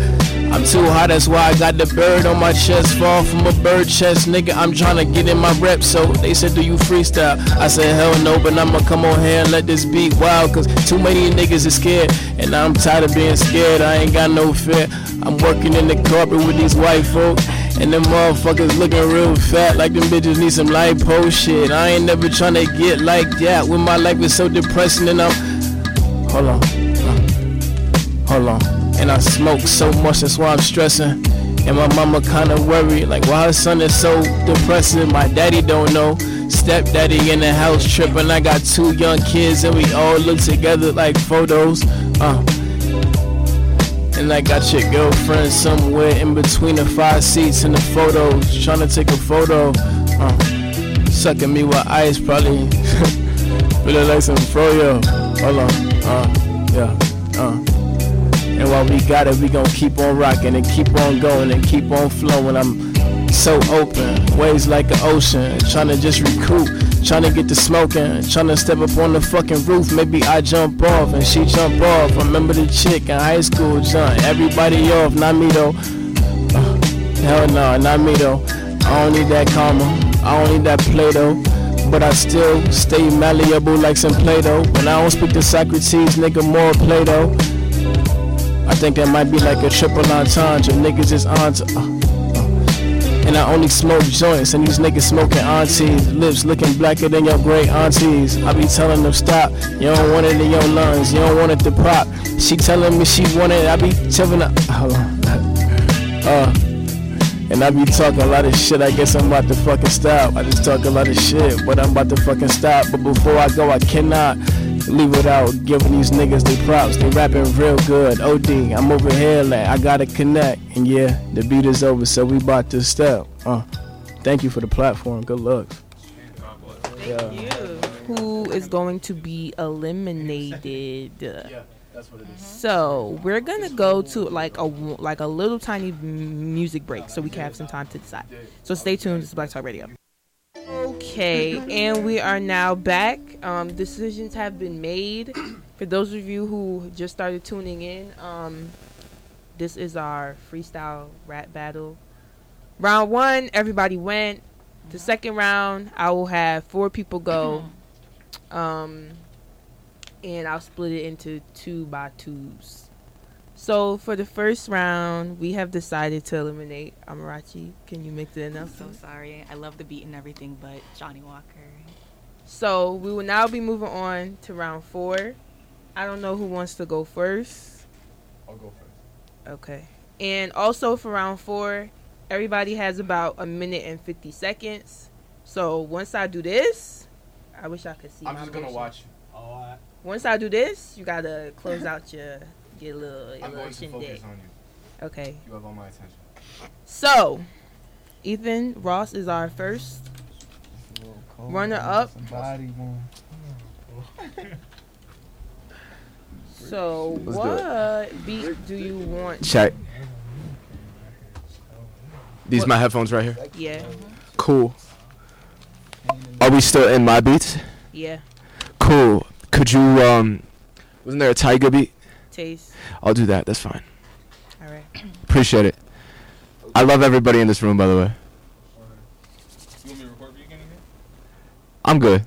Speaker 9: I'm too hot, that's why I got the bird on my chest. Fall from a bird chest, nigga. I'm tryna get in my rep. So they said, Do you freestyle? I said, Hell no, but I'ma come on here and let this beat wild. Cause too many niggas is scared. And I'm tired of being scared. I ain't got no fear. I'm working in the carpet with these white folk. And them motherfuckers looking real fat like them bitches need some lipo shit. I ain't never tryna get like that when my life is so depressing and I'm. Hold on. Hold on. And I smoke so much, that's why I'm stressing. And my mama kinda worried, like why her son is so depressing. My daddy don't know. Stepdaddy in the house tripping. I got two young kids and we all look together like photos. Uh. And I got your girlfriend somewhere in between the five seats and the photos. Trying to take a photo. Uh. Sucking me with ice, probably. Feeling like some froyo. Hold on. Uh. Yeah. Uh. And while we got it, we gon' keep on rocking and keep on going and keep on flowing. I'm so open, waves like an ocean, trying to just recruit, trying to get to smoking, trying to step up on the fucking roof. Maybe I jump off and she jump off. Remember the chick in high school, jump everybody off, not me though. Uh, hell no, not me though. I don't need that karma, I don't need that Play-Doh. But I still stay malleable like some Play-Doh. When I don't speak to Socrates, nigga, more Play-Doh. I think that might be like a triple entendre. Niggas is on. And I only smoke joints, and these niggas smoking aunties. Lips looking blacker than your great aunties. I be telling them stop. You don't want it in your lungs. You don't want it to pop. She telling me she want it. I be telling her. Hold on. Uh. And I be talking a lot of shit. I guess I'm about to fucking stop. I just talk a lot of shit, but I'm about to fucking stop. But before I go, I cannot leave without giving these niggas their props. They rapping real good. OD, I'm over here like I gotta connect. And yeah, the beat is over, so we about to step. Uh, thank you for the platform. Good luck. Thank yeah. You.
Speaker 1: Who is going to be eliminated?
Speaker 5: That's what it is.
Speaker 1: So we're gonna go to like a w- like a little tiny music break, so we can have some time to decide. So stay tuned. This is Black Talk Radio. Okay, and we are now back. Um, decisions have been made. For those of you who just started tuning in, um, this is our freestyle rap battle. Round one, everybody went. The second round, I will have four people go. Um, and I'll split it into two by twos. So for the first round, we have decided to eliminate Amarachi. Can you make the announcement?
Speaker 2: I'm so sorry. I love the beat and everything, but Johnny Walker.
Speaker 1: So we will now be moving on to round four. I don't know who wants to go first.
Speaker 5: I'll go first.
Speaker 1: Okay. And also for round four, everybody has about a minute and 50 seconds. So once I do this, I wish I could see.
Speaker 5: I'm just gonna watch.
Speaker 8: Oh,
Speaker 1: Once I do this, you gotta close out your your little, your
Speaker 5: I'm
Speaker 1: little
Speaker 5: going to
Speaker 1: shindig.
Speaker 5: focus on you.
Speaker 1: Okay.
Speaker 5: You have all my attention.
Speaker 1: So, Ethan Ross is our first. Runner up.
Speaker 4: Somebody want-
Speaker 1: So,
Speaker 6: Let's do
Speaker 1: what beat do you want?
Speaker 6: Check. These my headphones right here.
Speaker 1: Yeah,
Speaker 6: Cool. Are we still in my beats?
Speaker 1: yeah.
Speaker 6: Cool. Could you um wasn't there a tiger beat?
Speaker 1: Taste.
Speaker 6: I'll do that. That's fine.
Speaker 1: All right.
Speaker 6: Appreciate it. I love everybody in this room by the way.
Speaker 8: You want me to record for you again in here?
Speaker 6: I'm good.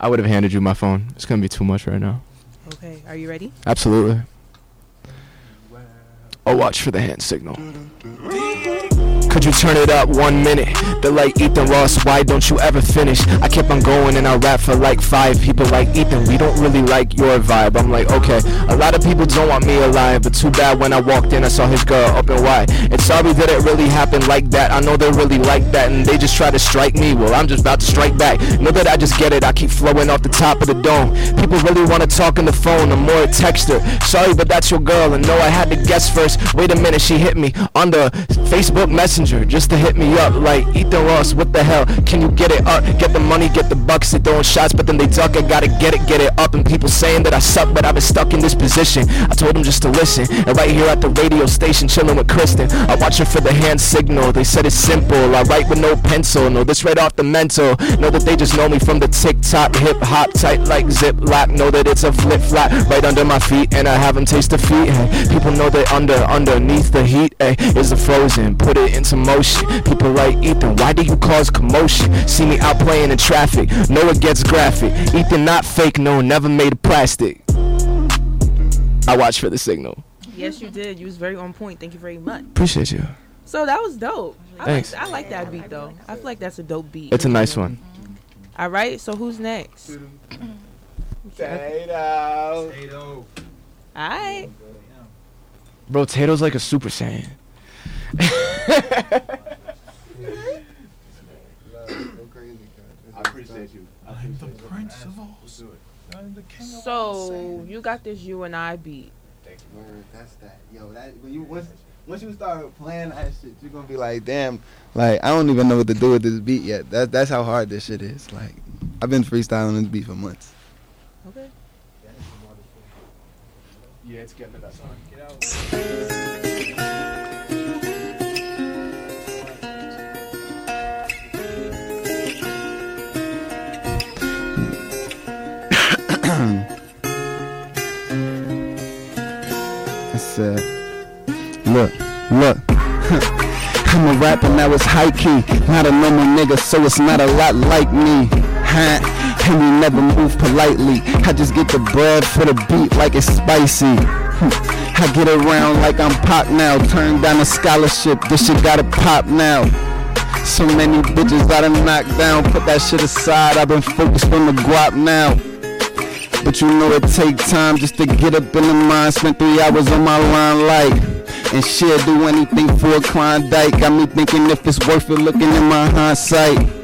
Speaker 6: I would have handed you my phone. It's gonna be too much right now.
Speaker 1: Okay. Are you ready?
Speaker 6: Absolutely. I'll watch for the hand signal. Could you turn it up one minute? They're like Ethan Ross, why don't you ever finish? I kept on going and I rap for like five people like Ethan, we don't really like your vibe. I'm like, okay, a lot of people don't want me alive, but too bad when I walked in I saw his girl open wide. And sorry that it really happened like that. I know they really like that and they just try to strike me. Well, I'm just about to strike back. Know that I just get it, I keep flowing off the top of the dome. People really wanna talk on the phone, I'm more a texter. Sorry, but that's your girl, and no, I had to guess first. Wait a minute, she hit me on the Facebook Messenger just to hit me up. Like, Ethan Ross, what the hell? Can you get it up? Get the money, get the bucks, they throwing shots, but then they duck. I gotta get it, get it up. And people saying that I suck, but I've been stuck in this position. I told them just to listen. And right here at the radio station, chilling with Kristen. I watch her for the hand signal. They said it's simple. I write with no pencil. No, this right off the mental. Know that they just know me from the TikTok hip hop tight like Ziploc. Know that it's a flip flop right under my feet, and I have them taste the feet. Hey, people know that under underneath the heat hey, is a frozen. Put it into motion. People like Ethan, why do you cause commotion? See me out playing in traffic. no it gets graphic. Ethan not fake, no, never made of plastic. I watch for the signal.
Speaker 1: Yes, you did. You was very on point. Thank you very much.
Speaker 6: Appreciate you.
Speaker 1: So that was dope. I
Speaker 6: Thanks.
Speaker 1: Like, I like that beat though. I feel like that's a dope beat.
Speaker 6: It's a nice one.
Speaker 1: All right. So who's next?
Speaker 5: Potato.
Speaker 8: Potato.
Speaker 1: All right.
Speaker 6: Bro, Tato's like a super saiyan.
Speaker 5: I appreciate you. I appreciate you.
Speaker 7: Prince of all.
Speaker 5: Let's do it.
Speaker 7: I'm the king of
Speaker 1: So you got this you and I beat.
Speaker 4: Word, that's that. Yo, that when you once once you start playing that shit, you're gonna be like, damn, like I don't even know what to do with this beat yet. That that's how hard this shit is. Like I've been freestyling this beat for months.
Speaker 1: Okay.
Speaker 5: Yeah, it's getting to that song. Get out.
Speaker 4: I said, uh, look, look. I'm a rapper now it's high key, not a normal nigga, so it's not a lot like me. Huh? And we never move politely. I just get the bread for the beat like it's spicy. I get around like I'm pop now. Turn down a scholarship, this shit gotta pop now. So many bitches done knocked down. Put that shit aside, I've been focused on the guap now. But you know it take time just to get up in the mind. Spent three hours on my line like. And shit, do anything for a Klondike. Got me thinking if it's worth it looking in my hindsight.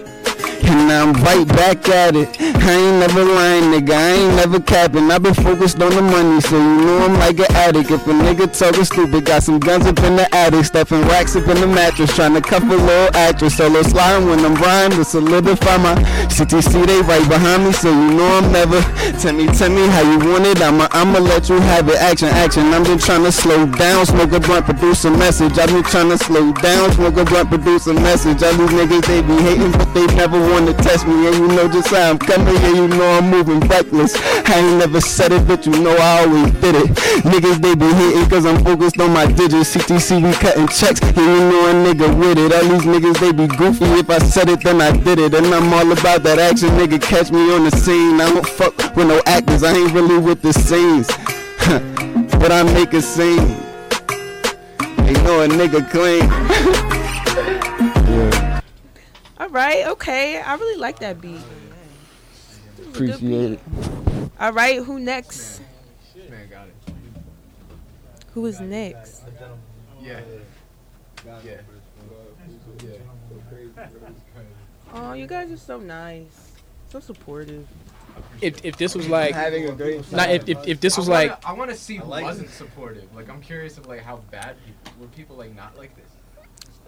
Speaker 4: And I'm right back at it. I ain't never lying, nigga. I ain't never capping. i been focused on the money, so you know I'm like an addict. If a nigga talking stupid, got some guns up in the attic, stuffing racks up in the mattress, trying to cuff a little actress. Solo sliding when I'm rhyme to solidify my CTC. They right behind me, so you know I'm never. Tell me, tell me how you want it. I'ma, I'ma let you have it. Action, action. I'm just trying to slow down, smoke a blunt, produce a message. I've been trying to slow down, smoke a blunt, produce a message. All these niggas they be hating, but they never want to test me. And you know just how I'm coming, yeah, you know I'm moving reckless. I ain't never said it, but you know I always did it. Niggas they be hating cause I'm focused on my digits. CTC we cutting checks, and you know a nigga with it. All these niggas they be goofy. If I said it, then I did it. And I'm all about that action, nigga. Catch me on the scene. I don't fuck with no actors, I ain't really with the scenes. but I make a scene. They know a nigga clean. yeah.
Speaker 1: All right. Okay. I really like that beat.
Speaker 10: Appreciate it.
Speaker 1: All right, who next?
Speaker 5: Man, got it.
Speaker 1: Who is next?
Speaker 5: Yeah. Yeah.
Speaker 1: Oh, you guys are so nice, so supportive.
Speaker 9: If if this was like,
Speaker 10: Having a great
Speaker 9: not if, if if this was
Speaker 5: I wanna,
Speaker 9: like,
Speaker 5: I want to see who
Speaker 10: like
Speaker 5: wasn't supportive. Like, I'm curious of like how bad people were. People like not like this.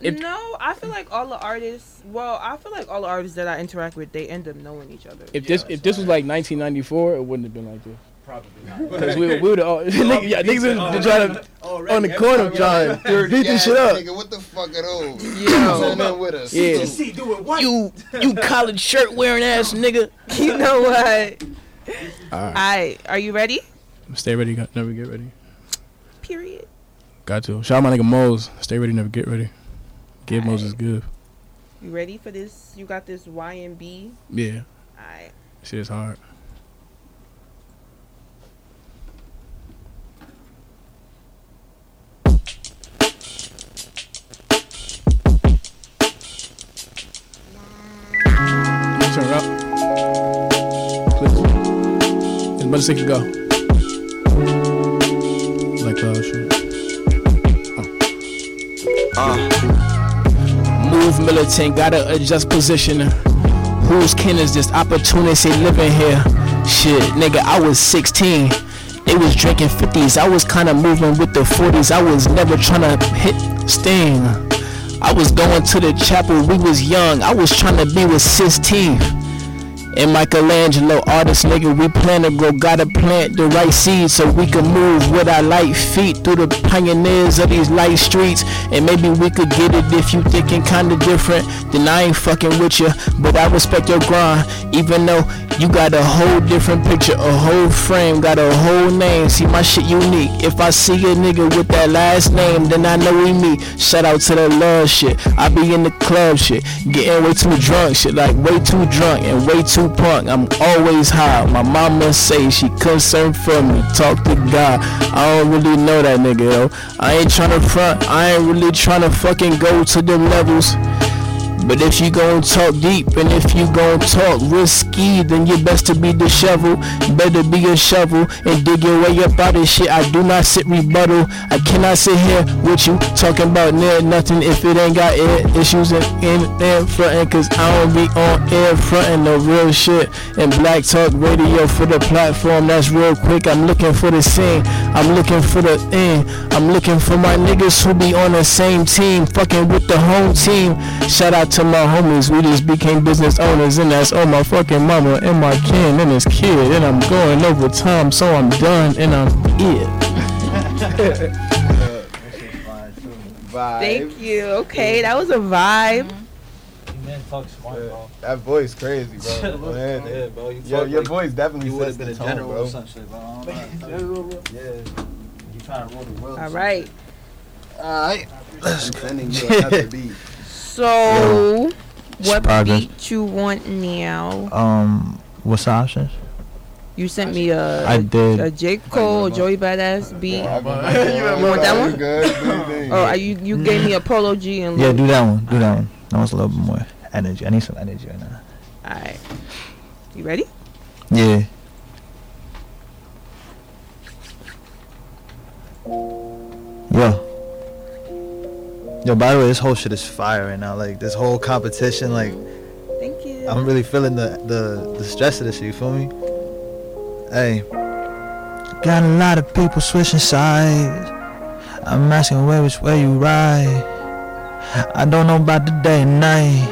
Speaker 9: If-
Speaker 1: no, I feel like all the artists. Well, I feel like all the artists that I interact with, they end up knowing each other.
Speaker 9: if this if this was like 1994, it wouldn't have been like this.
Speaker 5: Probably not.
Speaker 9: Cause we we would all nigga, yeah, niggas was trying to on the corner trying to beat this shit up.
Speaker 10: Nigga, what the fuck are those?
Speaker 1: Yo,
Speaker 10: Come in with us.
Speaker 9: Yeah. You you college shirt wearing ass nigga.
Speaker 1: you know what?
Speaker 9: All
Speaker 1: All right, are you ready?
Speaker 9: Stay ready, never get ready.
Speaker 1: Period.
Speaker 9: Got to. Shout out my nigga Mose. Stay ready, never get ready. Give Moses good.
Speaker 1: You ready for this? You got this Y and B.
Speaker 9: Yeah,
Speaker 1: All right.
Speaker 9: shit is hard. Turn it up. Please. As much as it can go. Like uh shit. Move militant, gotta adjust position. Whose kin is this opportunity living here? Shit, nigga, I was 16. They was drinking 50s. I was kinda moving with the 40s. I was never trying to hit sting. I was going to the chapel, we was young. I was trying to be with 16. And Michelangelo, artist nigga, we plan to grow, gotta plant the right seeds so we can move with our light feet through the pioneers of these light streets. And maybe we could get it if you thinking kinda different. Then I ain't fucking with you, but I respect your grind. Even though you got a whole different picture, a whole frame, got a whole name. See my shit unique. If I see a nigga with that last name, then I know we meet. Shout out to the love shit. I be in the club shit, getting way too drunk shit, like way too drunk and way too punk. I'm always high. My mama say she concerned for me. Talk to God. I don't really know that nigga though. I ain't tryna front. I ain't really tryna fucking go to them levels. But if you gon' talk deep and if you gon' talk risky, then you best to be disheveled. Better be a shovel and dig your way up out of shit. I do not sit rebuttal. I cannot sit here with you talking about near nothing if it ain't got air issues in, in air frontin'. Cause I don't be on air frontin' the real shit. And Black Talk Radio for the platform that's real quick. I'm looking for the scene. I'm looking for the end. I'm looking for my niggas who be on the same team. Fucking with the home team. Shout out to my homies. We just became business owners. And that's all my fucking mama and my kin and his kid. And I'm going over time. So I'm done and I'm it.
Speaker 1: Thank you. Okay, that was a vibe.
Speaker 7: Man, smart, bro.
Speaker 10: That voice crazy, bro. Man,
Speaker 7: Yeah, bro. You
Speaker 10: Yo,
Speaker 7: talk
Speaker 10: your
Speaker 7: like
Speaker 10: voice definitely
Speaker 7: you would have been a
Speaker 10: tone,
Speaker 7: general
Speaker 10: bro.
Speaker 7: or some shit, bro. I don't know. Yeah. You trying to rule the world. or
Speaker 1: All
Speaker 7: some
Speaker 1: right.
Speaker 7: shit.
Speaker 10: Alright. I'm sending you another beat.
Speaker 1: So, what
Speaker 7: progress.
Speaker 1: beat you want now?
Speaker 7: Um, what's the options?
Speaker 1: You sent me a
Speaker 7: I did.
Speaker 1: a J Cole, Joey Badass beat.
Speaker 10: you
Speaker 1: want that one?
Speaker 10: Good.
Speaker 1: Oh, you you gave me a Polo G and
Speaker 7: Yeah, do that one. Do that one. That one's a little bit more energy. I need some energy right now.
Speaker 1: All right. You ready?
Speaker 7: Yeah. Yo. By the way, this whole shit is fire right now. Like this whole competition, like
Speaker 1: Thank you.
Speaker 7: I'm really feeling the the the stress of this shit. You feel me? Hey, got a lot of people switching sides. I'm asking where which way you ride. I don't know about the day and night.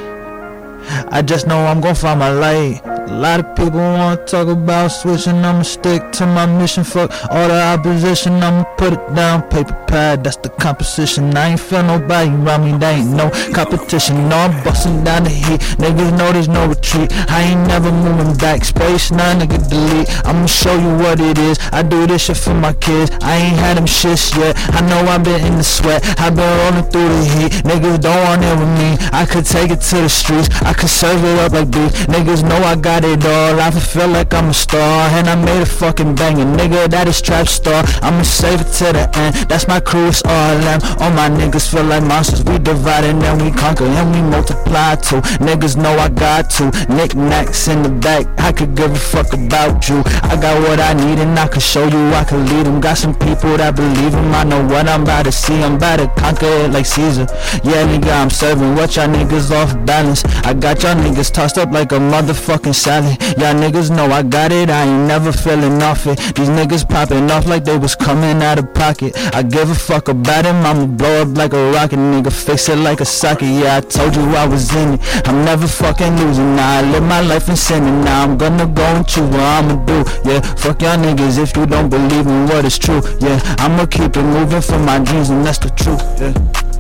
Speaker 7: I just know I'm gonna find my light. A lot of people wanna talk about switching. I'ma stick to my mission. Fuck all the opposition. I'ma put it down. Paper pad, that's the composition. I ain't feel nobody around me. There ain't no competition. No, I'm busting down the heat. Niggas know there's no retreat. I ain't never moving back. Space nine, nigga, delete. I'ma show you what it is. I do this shit for my kids. I ain't had them shits yet. I know I've been in the sweat. I've been rolling through the heat. Niggas don't want it with me. I could take it to the streets. I could serve it up like beef. Niggas know I got got it all. I feel like I'm a star, and I made a fucking banger, nigga. That is trap star. I'ma save it to the end. That's my crew, it's all them. All my niggas feel like monsters. We divide and then we conquer, and we multiply too. Niggas know I got to. Knickknacks in the back. I could give a fuck about you. I got what I need, and I can show you. I can lead them. Got some people that believe 'em. I know what I'm about to see. I'm about to conquer it like Caesar. Yeah, nigga, I'm serving. What y'all niggas off balance? I got y'all niggas tossed up like a motherfucking salad. Y'all niggas know I got it. I ain't never feeling off it. These niggas popping off like they was coming out of pocket. I give a fuck about him. I'ma blow up like a rocket, nigga. Fix it like a socket. Yeah, I told you I was in it. I'm never fucking losing. Now I live my life in sin, and now I'm gonna go and choose what I'ma do. Yeah, fuck y'all niggas if you don't believe in what is true. Yeah, I'ma keep it moving for my dreams, and that's the truth. Yeah.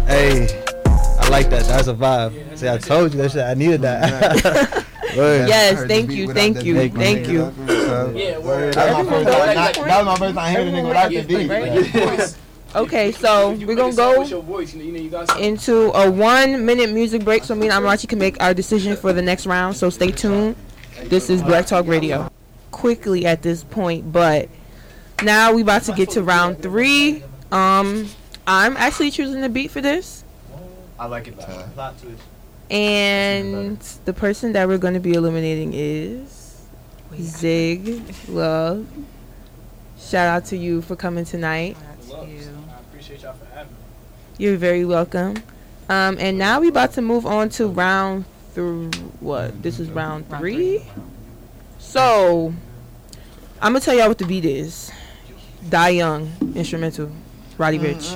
Speaker 10: Hey, I like that. That's a vibe. See, I told you that shit. I needed that. Word.
Speaker 1: Yes, thank you, thank you, thank you.
Speaker 5: Yeah, word.
Speaker 10: That was my first time. That was my first time hearing a nigga without the beat.
Speaker 5: like,
Speaker 10: Yeah.
Speaker 5: your.
Speaker 1: Okay, so we're gonna go
Speaker 5: with your voice, you know, you know, you got something.
Speaker 1: into a one minute music break so me and Amarachi can make our decision for the next round. So stay tuned. This is Black Talk Radio. Quickly at this point, but now we about to get to round three. Um, I'm actually choosing the beat for this,
Speaker 5: I like it. Too.
Speaker 1: And the person that we're going to be eliminating is Zig Love. Shout out to you for coming tonight.
Speaker 5: Loves. I appreciate y'all for having me.
Speaker 1: You're very welcome. Um, and now we're about to move on to round three. What? This is round three. So, I'm gonna tell y'all what the beat is. Die Young instrumental. Roddy
Speaker 10: Ricch.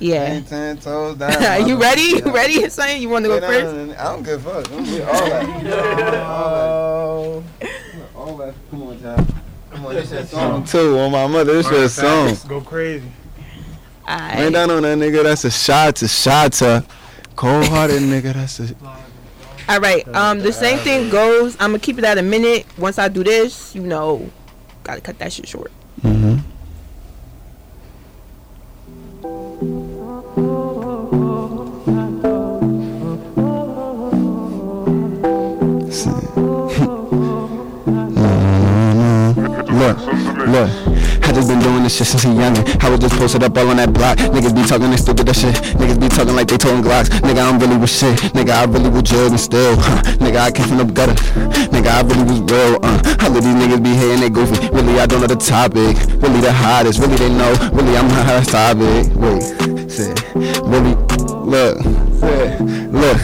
Speaker 10: I don't want
Speaker 1: Yeah.
Speaker 10: ten, ten toes down.
Speaker 1: you ready? You ready? Son, you want to go first?
Speaker 10: I don't give a fuck. I'm with all that. all that. All that. Come on, child. Come on, this is song too. On my mother, this is song.
Speaker 7: Go crazy.
Speaker 4: Ain't
Speaker 1: Alright.
Speaker 4: down on that nigga, that's a shot to shot to. Cold hearted nigga, that's a.
Speaker 1: All right. Um, the same thing goes. I'm gonna keep it at a minute. Once I do this, you know, gotta cut that shit short.
Speaker 4: Mm-hmm. Look, look, I just been doing this shit since a youngin'. I was just posted up all on that block. Niggas be talking this stupid that shit. Niggas be talking like they toting Glocks. Nigga, I'm really with shit. Nigga, I really was and still. Huh. Nigga, I came from the gutter. Nigga, I really was real. Uh. All of these niggas be hating, they goofy. Really, I don't know the topic. Really, the hottest. Really, they know. Really, I'm the hottest topic. Wait, say, really, look, say, look,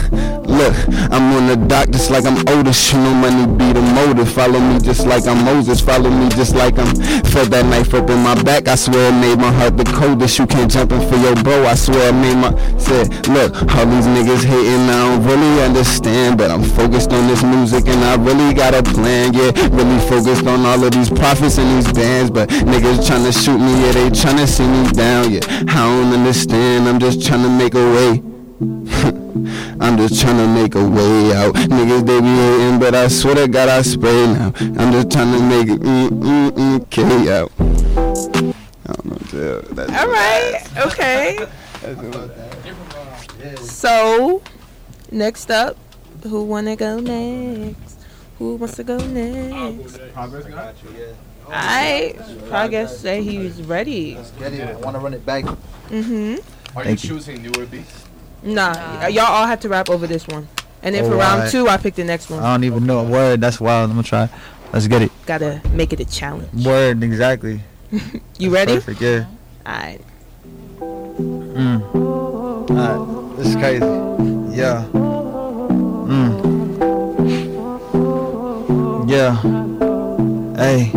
Speaker 4: look. I'm on the dock just like I'm Otis. You know, money be the motive. Follow me just like I'm Moses. Follow me just like I'm. Felt that knife up in my back. I swear it made my heart the coldest. You can't jump in for your bro. I swear it made my. Said, look, all these niggas hating. I don't really understand, but I'm focused on this music and I really got a plan. Yeah, really focused on all of these profits and these bands, but niggas tryna shoot me. Yeah, they tryna see me down. Yeah, I don't understand. I'm just tryna make a way. I'm just tryna make a way out. Niggas they be hating, but I swear to God I spray now. I'm just tryna make it mm mm mm K out. I don't know, jail. That's
Speaker 1: All right. Okay.
Speaker 10: That's.
Speaker 1: So, next up, who wanna go next? Who wants to go next?
Speaker 5: Progress guy?
Speaker 1: I Progress say he's ready.
Speaker 10: Get it. I want to run it back.
Speaker 1: Mhm.
Speaker 5: Are
Speaker 7: Thank
Speaker 5: you
Speaker 7: you.
Speaker 5: choosing newer beats?
Speaker 1: Nah, y- y'all all have to rap over this one. And then for
Speaker 7: Alright.
Speaker 1: round two, I pick the next one.
Speaker 7: I don't even know a word. That's wild. I'm gonna try. Let's get it.
Speaker 1: Gotta make it a challenge.
Speaker 7: Word exactly.
Speaker 1: You ready?
Speaker 7: Perfect. Yeah.
Speaker 1: Alright.
Speaker 7: Mm. Alright. This is crazy. Yeah. Mm. Yeah. Hey.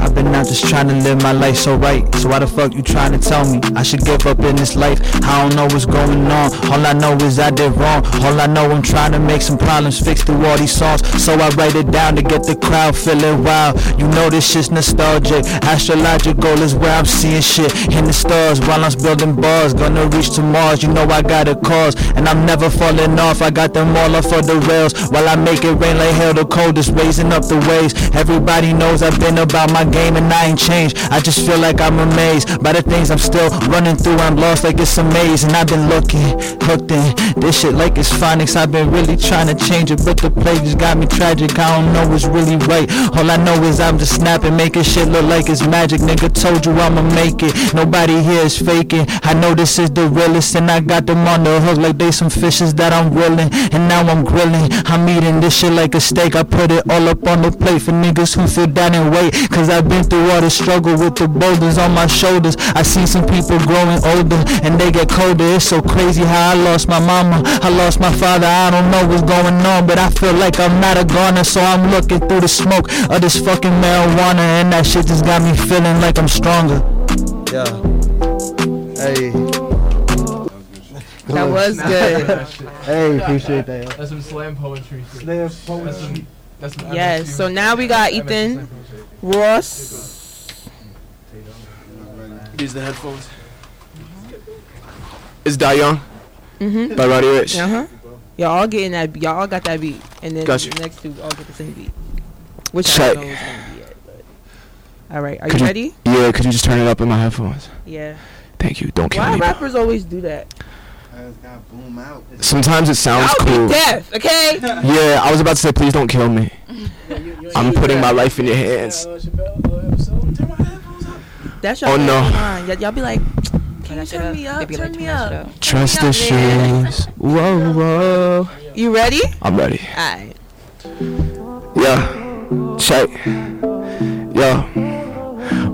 Speaker 7: I've been out just trying to live my life so right. So why the fuck you trying to tell me I should give up in this life? I don't know what's going on. All I know is I did wrong. All I know I'm trying to make some problems fix through all these songs. So I write it down to get the crowd feeling wild. You know this shit's nostalgic. Astrological is where I'm seeing shit in the stars while I'm building bars. Gonna reach to Mars. You know I got a cause and I'm never falling off. I got them all off of the rails while I make it rain like hell. The coldest raising up the waves. Everybody knows I've been about my game and I ain't changed. I just feel like I'm amazed by the things I'm still running through. I'm lost like it's a maze, and I've been looking, hooked in this shit like it's phonics. I've been really trying to change it, but the play just got me tragic. I don't know what's really right. All I know is I'm just snapping, making shit look like it's magic. Nigga told you I'ma make it. Nobody here is faking. I know this is the realest, and I got them on the hook like they some fishes that I'm grilling. And now I'm grilling. I'm eating this shit like a steak. I put it all up on the plate for niggas who feel down and wait. Cause I've been through all the struggle with the boulders on my shoulders. I seen some people growing older and they get colder. It's so crazy how I lost my mama. I lost my father. I don't know what's going on, but I feel like I'm not a goner. So I'm looking through the smoke of this fucking marijuana. And that shit just got me feeling like I'm stronger. Yeah. Hey.
Speaker 1: That was good.
Speaker 7: Hey, appreciate that.
Speaker 5: That's some slam poetry. shit.
Speaker 7: Slam
Speaker 5: That's some, that's some
Speaker 1: Yes,
Speaker 5: MSU
Speaker 1: so now we got
Speaker 5: MSU
Speaker 1: Ethan. Ross.
Speaker 6: These the headphones. It's Die Young
Speaker 1: Mm-hmm.
Speaker 6: by Roddy Ricch.
Speaker 1: Uh huh. Y'all all getting that. Y'all all got that beat, and then
Speaker 6: Got you.
Speaker 1: the next two all get the same beat. Which I don't know is gonna be it. But. All right, are
Speaker 6: Could
Speaker 1: you
Speaker 6: you-
Speaker 1: ready?
Speaker 6: Yeah, could you just turn it up in my headphones?
Speaker 1: Yeah.
Speaker 6: Thank you. Don't kill
Speaker 1: Why
Speaker 6: me. bro.
Speaker 1: rappers always do that?
Speaker 10: It's got boom out.
Speaker 6: Sometimes it sounds
Speaker 1: Y'all
Speaker 6: cool.
Speaker 1: be deaf, okay?
Speaker 6: Yeah, I was about to say, please don't kill me. I'm putting my life in your hands.
Speaker 1: That's your
Speaker 6: Oh, no.
Speaker 1: line. Y- y'all be like, can you turn me up?
Speaker 2: be like,
Speaker 1: Turn me
Speaker 2: turn that
Speaker 1: up.
Speaker 2: up.
Speaker 6: Trust
Speaker 1: Yeah,
Speaker 6: the shoes. Whoa, whoa.
Speaker 1: You ready?
Speaker 6: I'm ready.
Speaker 1: Alright.
Speaker 6: Yeah. Check. Yo.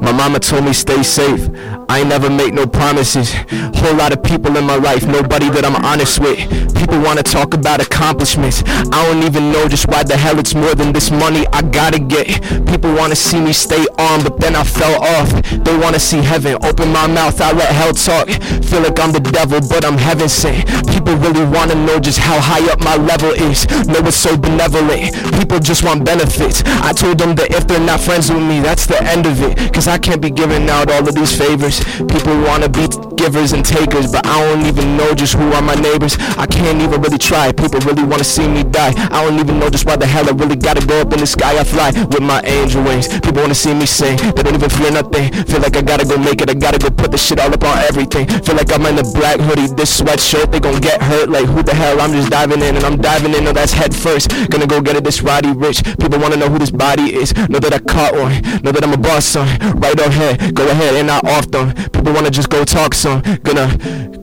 Speaker 6: My mama told me stay safe. I ain't never make no promises. Whole lot of people in my life, nobody that I'm honest with. People wanna talk about accomplishments. I don't even know just why the hell it's more than this money I gotta get. People wanna see me stay on, but then I fell off. They wanna see heaven. Open my mouth, I let hell talk. Feel like I'm the devil, but I'm heaven sent. People really wanna know just how high up my level is. No, it's so benevolent. People just want benefits. I told them that if they're not friends with me, that's the end of it. Cause I can't be giving out all of these favors. People wanna be givers and takers, but I don't even know just who are my neighbors. I can't even really try. People really wanna see me die. I don't even know just why the hell I really gotta go up in the sky. I fly with my angel wings. People wanna see me sing. They don't even fear nothing. Feel like I gotta go make it. I gotta go put the shit all up on everything. Feel like I'm in the black hoodie, this sweatshirt. They gon' get hurt. Like who the hell? I'm just diving in and I'm diving in. No, that's head first. Gonna go get it. This Roddy Ricch. People wanna know who this body is. Know that I caught one. Know that I'm a boss, son. Right ahead. Go ahead and I off them. People wanna just go talk some. Gonna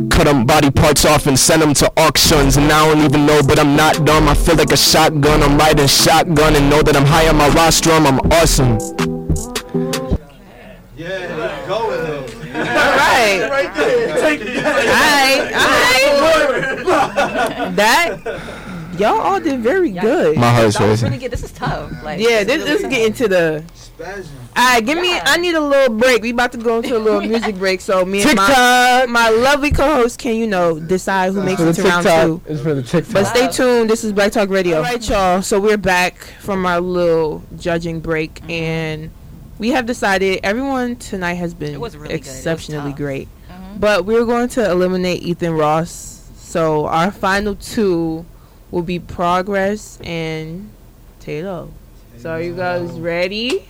Speaker 6: cut them body parts off and send them to auctions. And I don't even know, but I'm not dumb. I feel like a shotgun. I'm riding shotgun and know that I'm high on my rostrum. I'm awesome.
Speaker 10: Yeah, go with it.
Speaker 1: Alright.
Speaker 10: Right there. Take it.
Speaker 1: Alright, alright. That y'all all did very good.
Speaker 6: My heart's
Speaker 2: That was
Speaker 6: racing.
Speaker 2: really good. This is tough. Like,
Speaker 1: Yeah,
Speaker 2: this
Speaker 1: this
Speaker 2: is
Speaker 1: this get into the
Speaker 10: Spasm.
Speaker 1: Alright, give me I need a little break. We about to go into a little music break, so me and my my lovely co-host can, you know, decide who makes it to round two.
Speaker 6: It's for the TikTok.
Speaker 1: But stay tuned. This is Black Talk Radio. All right, y'all. So we're back from our little judging break, and we have decided everyone tonight has been
Speaker 2: really good. It was
Speaker 1: exceptionally great.
Speaker 2: Mhm.
Speaker 1: But we're going to eliminate Ethan Ross. So our final two will be Progress and Taylor. So are you guys ready?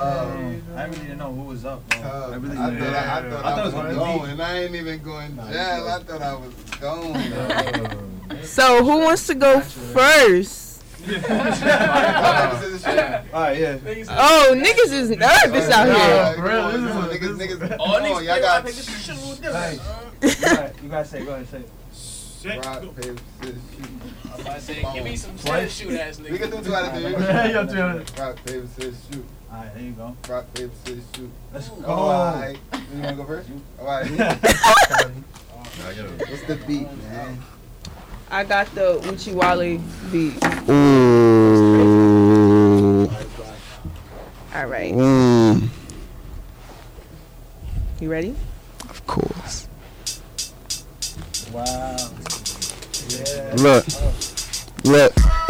Speaker 10: Um,
Speaker 7: I really didn't know who was up. Bro.
Speaker 10: uh,
Speaker 7: I really
Speaker 10: I
Speaker 7: didn't.
Speaker 10: thought I, I thought
Speaker 7: I
Speaker 10: I,
Speaker 7: thought it was
Speaker 10: was
Speaker 7: gonna
Speaker 10: going.
Speaker 7: be-
Speaker 10: and I ain't even going jail. I thought I was going.
Speaker 1: So who wants to go first?
Speaker 7: Alright, yeah.
Speaker 1: Oh, niggas is nervous out here.
Speaker 10: Yeah,
Speaker 5: For real,
Speaker 10: come
Speaker 5: this
Speaker 10: on,
Speaker 5: is-
Speaker 10: niggas, niggas,
Speaker 5: Oh,
Speaker 10: come
Speaker 5: niggas
Speaker 10: y'all got
Speaker 5: like this shit a little different.
Speaker 7: Alright, you guys say, go ahead, and say it.
Speaker 10: rock, paper, scissors, shoot.
Speaker 5: I'm about to say, give me some status shoot ass nigga.
Speaker 10: We can do two out of three.
Speaker 7: Yeah, you do it.
Speaker 10: Rock, paper, scissors, shoot.
Speaker 7: Alright, there you go.
Speaker 10: Rock, paper, scissors, shoot.
Speaker 7: Let's go.
Speaker 10: Oh, alright. You wanna go first? Alright. What's the beat, man?
Speaker 1: I got the Uchiwale beat.
Speaker 6: Ooh.
Speaker 1: All right.
Speaker 6: Mm.
Speaker 1: You ready?
Speaker 6: Of course.
Speaker 7: Wow. Yeah.
Speaker 6: Look. Look.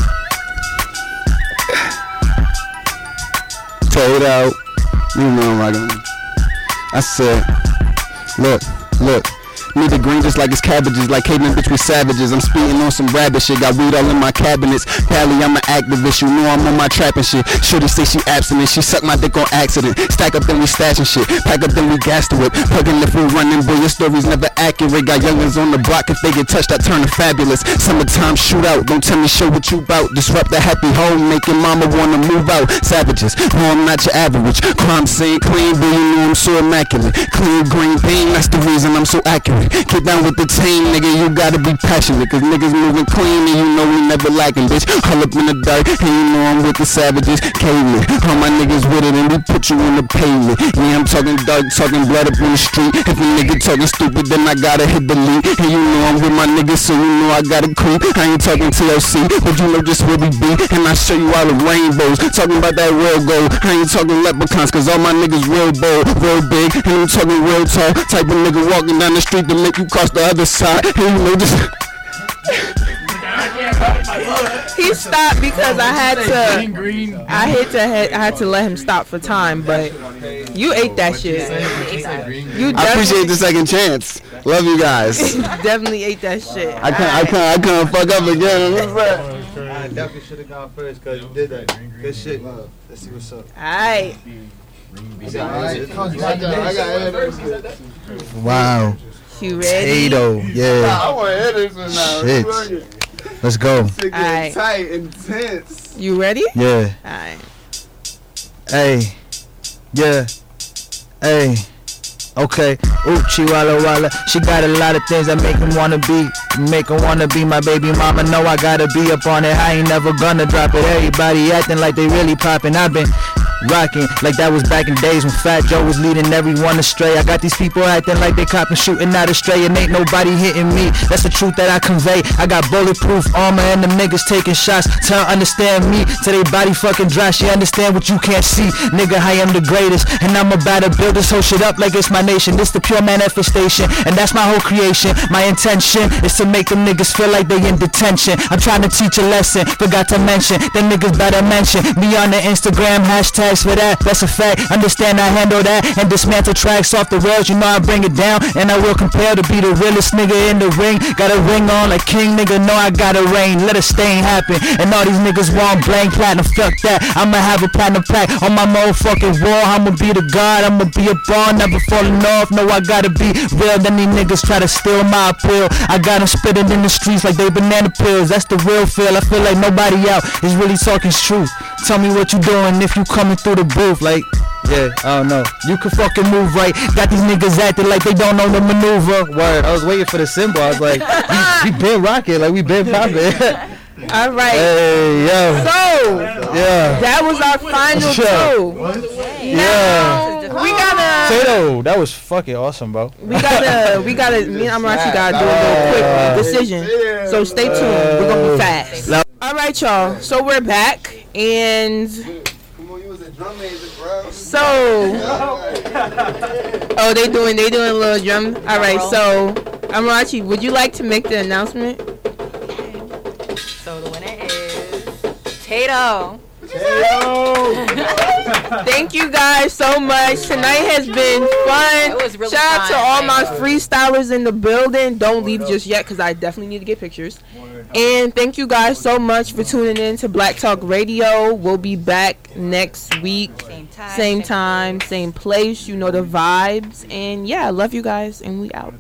Speaker 6: It out. You know rocking. I said, look, look.
Speaker 4: Need the green just like it's cabbages, like cavemen bitch we savages. I'm speeding on some rabbit shit, got weed all in my cabinets. Pally, I'm an activist, you know I'm on my trapping shit. Shorty say she abstinent, she suck my dick on accident. Stack up then we stashing shit, pack up then we gas to whip. Plugging the food running, boy, your story's never accurate. Got youngins on the block, if they get touched, I turn to fabulous. Summertime shootout, don't tell me show what you bout. Disrupt the happy home, making mama wanna move out. Savages, no, I'm not your average. Crime scene clean, boy, you know I'm so immaculate. Clean green bean, that's the reason I'm so accurate. Get down with the team, nigga, you gotta be passionate. Cause niggas moving clean and you know we never lacking, bitch. All up in the dirt, and you know I'm with the savages. Caveman, all my niggas with it, and we put you on the pavement. Yeah, I'm talking dark, talking blood up in the street. If a nigga talking stupid, then I gotta hit delete. And you know I'm with my niggas, so you know I gotta creep. I ain't talking TLC, but you know just where we be. And I show you all the rainbows. Talking about that real gold. I ain't talking leprechauns, cause all my niggas real bold, real big. And I'm talking real tall. Type of nigga walking down the street to make you cross the other side. And you know just.
Speaker 1: He stopped because I had to. I had to. I had to let him stop for time, but you ate that shit. You
Speaker 4: I appreciate the second chance. Love you guys.
Speaker 1: definitely ate that shit.
Speaker 4: I can't, I can't, I can't fuck up again.
Speaker 10: I definitely should have gone first because you did that. Good shit. Let's see what's up.
Speaker 1: Alright.
Speaker 7: Wow.
Speaker 1: You ready?
Speaker 7: Tato. Yeah.
Speaker 10: I want Anderson now.
Speaker 7: Shit. Let's go.
Speaker 1: Alright.
Speaker 10: Tight, intense.
Speaker 1: You ready?
Speaker 7: Yeah.
Speaker 1: Alright.
Speaker 7: Hey. Yeah. Hey. Okay. Ooh, Chihuahua Walla. She got a lot of things that make him wanna be. Make him wanna be my baby mama. Know I gotta be up on it. I ain't never gonna drop it. Everybody acting like they really popping. I've been rocking like that was back in days when Fat Joe was leading everyone astray. I got these people acting like they copping shooting out astray and ain't nobody hitting me. That's the truth that I convey. I got bulletproof armor and them niggas taking shots. Tell understand me till they body fucking dry. She understand what you can't see. Nigga, I am the greatest and I'm about to build this whole shit up like it's my nation. This the pure manifestation and that's my whole creation. My intention is to make them niggas feel like they in detention. I'm trying to teach a lesson. Forgot to mention them niggas better mention me on the Instagram for that. That's a fact. Understand I handle that and dismantle tracks off the rails. You know I bring it down and I will compare to be the realest nigga in the ring. Got a ring on like king nigga. Know I got a reign. Let a stain happen. And all these niggas want blank platinum. Fuck that. I'ma have a platinum plaque on my motherfucking wall. I'ma be the god. I'ma be a ball. Never falling off. No, I gotta be real. Then these niggas try to steal my appeal. I got them spitting in the streets like they banana pills. That's the real feel. I feel like nobody out is really talking truth. Tell me what you doing if you coming through the booth. Like, yeah, I don't know. You can fucking move right. Got these niggas acting like they don't know the maneuver. Word. I was waiting for the symbol. I was like, we, we been rocking. Like, we been popping.
Speaker 1: All right.
Speaker 7: hey, yo.
Speaker 1: So
Speaker 7: Yeah.
Speaker 1: that was our final
Speaker 7: Sure.
Speaker 1: two.
Speaker 7: Yeah.
Speaker 1: Now we gotta.
Speaker 7: Tato, that was fucking awesome, bro.
Speaker 1: We gotta, we gotta, me and Amarachi gotta do a little quick decision. So stay tuned. We're gonna be fast. All right, y'all. So we're back, and
Speaker 10: Come on, you was a drum major, bro.
Speaker 1: so, oh, they doing, they doing a little drum. All right, so Amarachi, would you like to make the announcement?
Speaker 2: So the winner is Tato.
Speaker 1: Thank you guys so much. Tonight has been fun.
Speaker 2: It was really
Speaker 1: Shout out to all my freestylers in the building. Don't leave just yet because I definitely need to get pictures. And thank you guys so much for tuning in to Black Talk Radio. We'll be back next week.
Speaker 2: Same time.
Speaker 1: Same time, same place. You know the vibes. And yeah, I love you guys. And we out.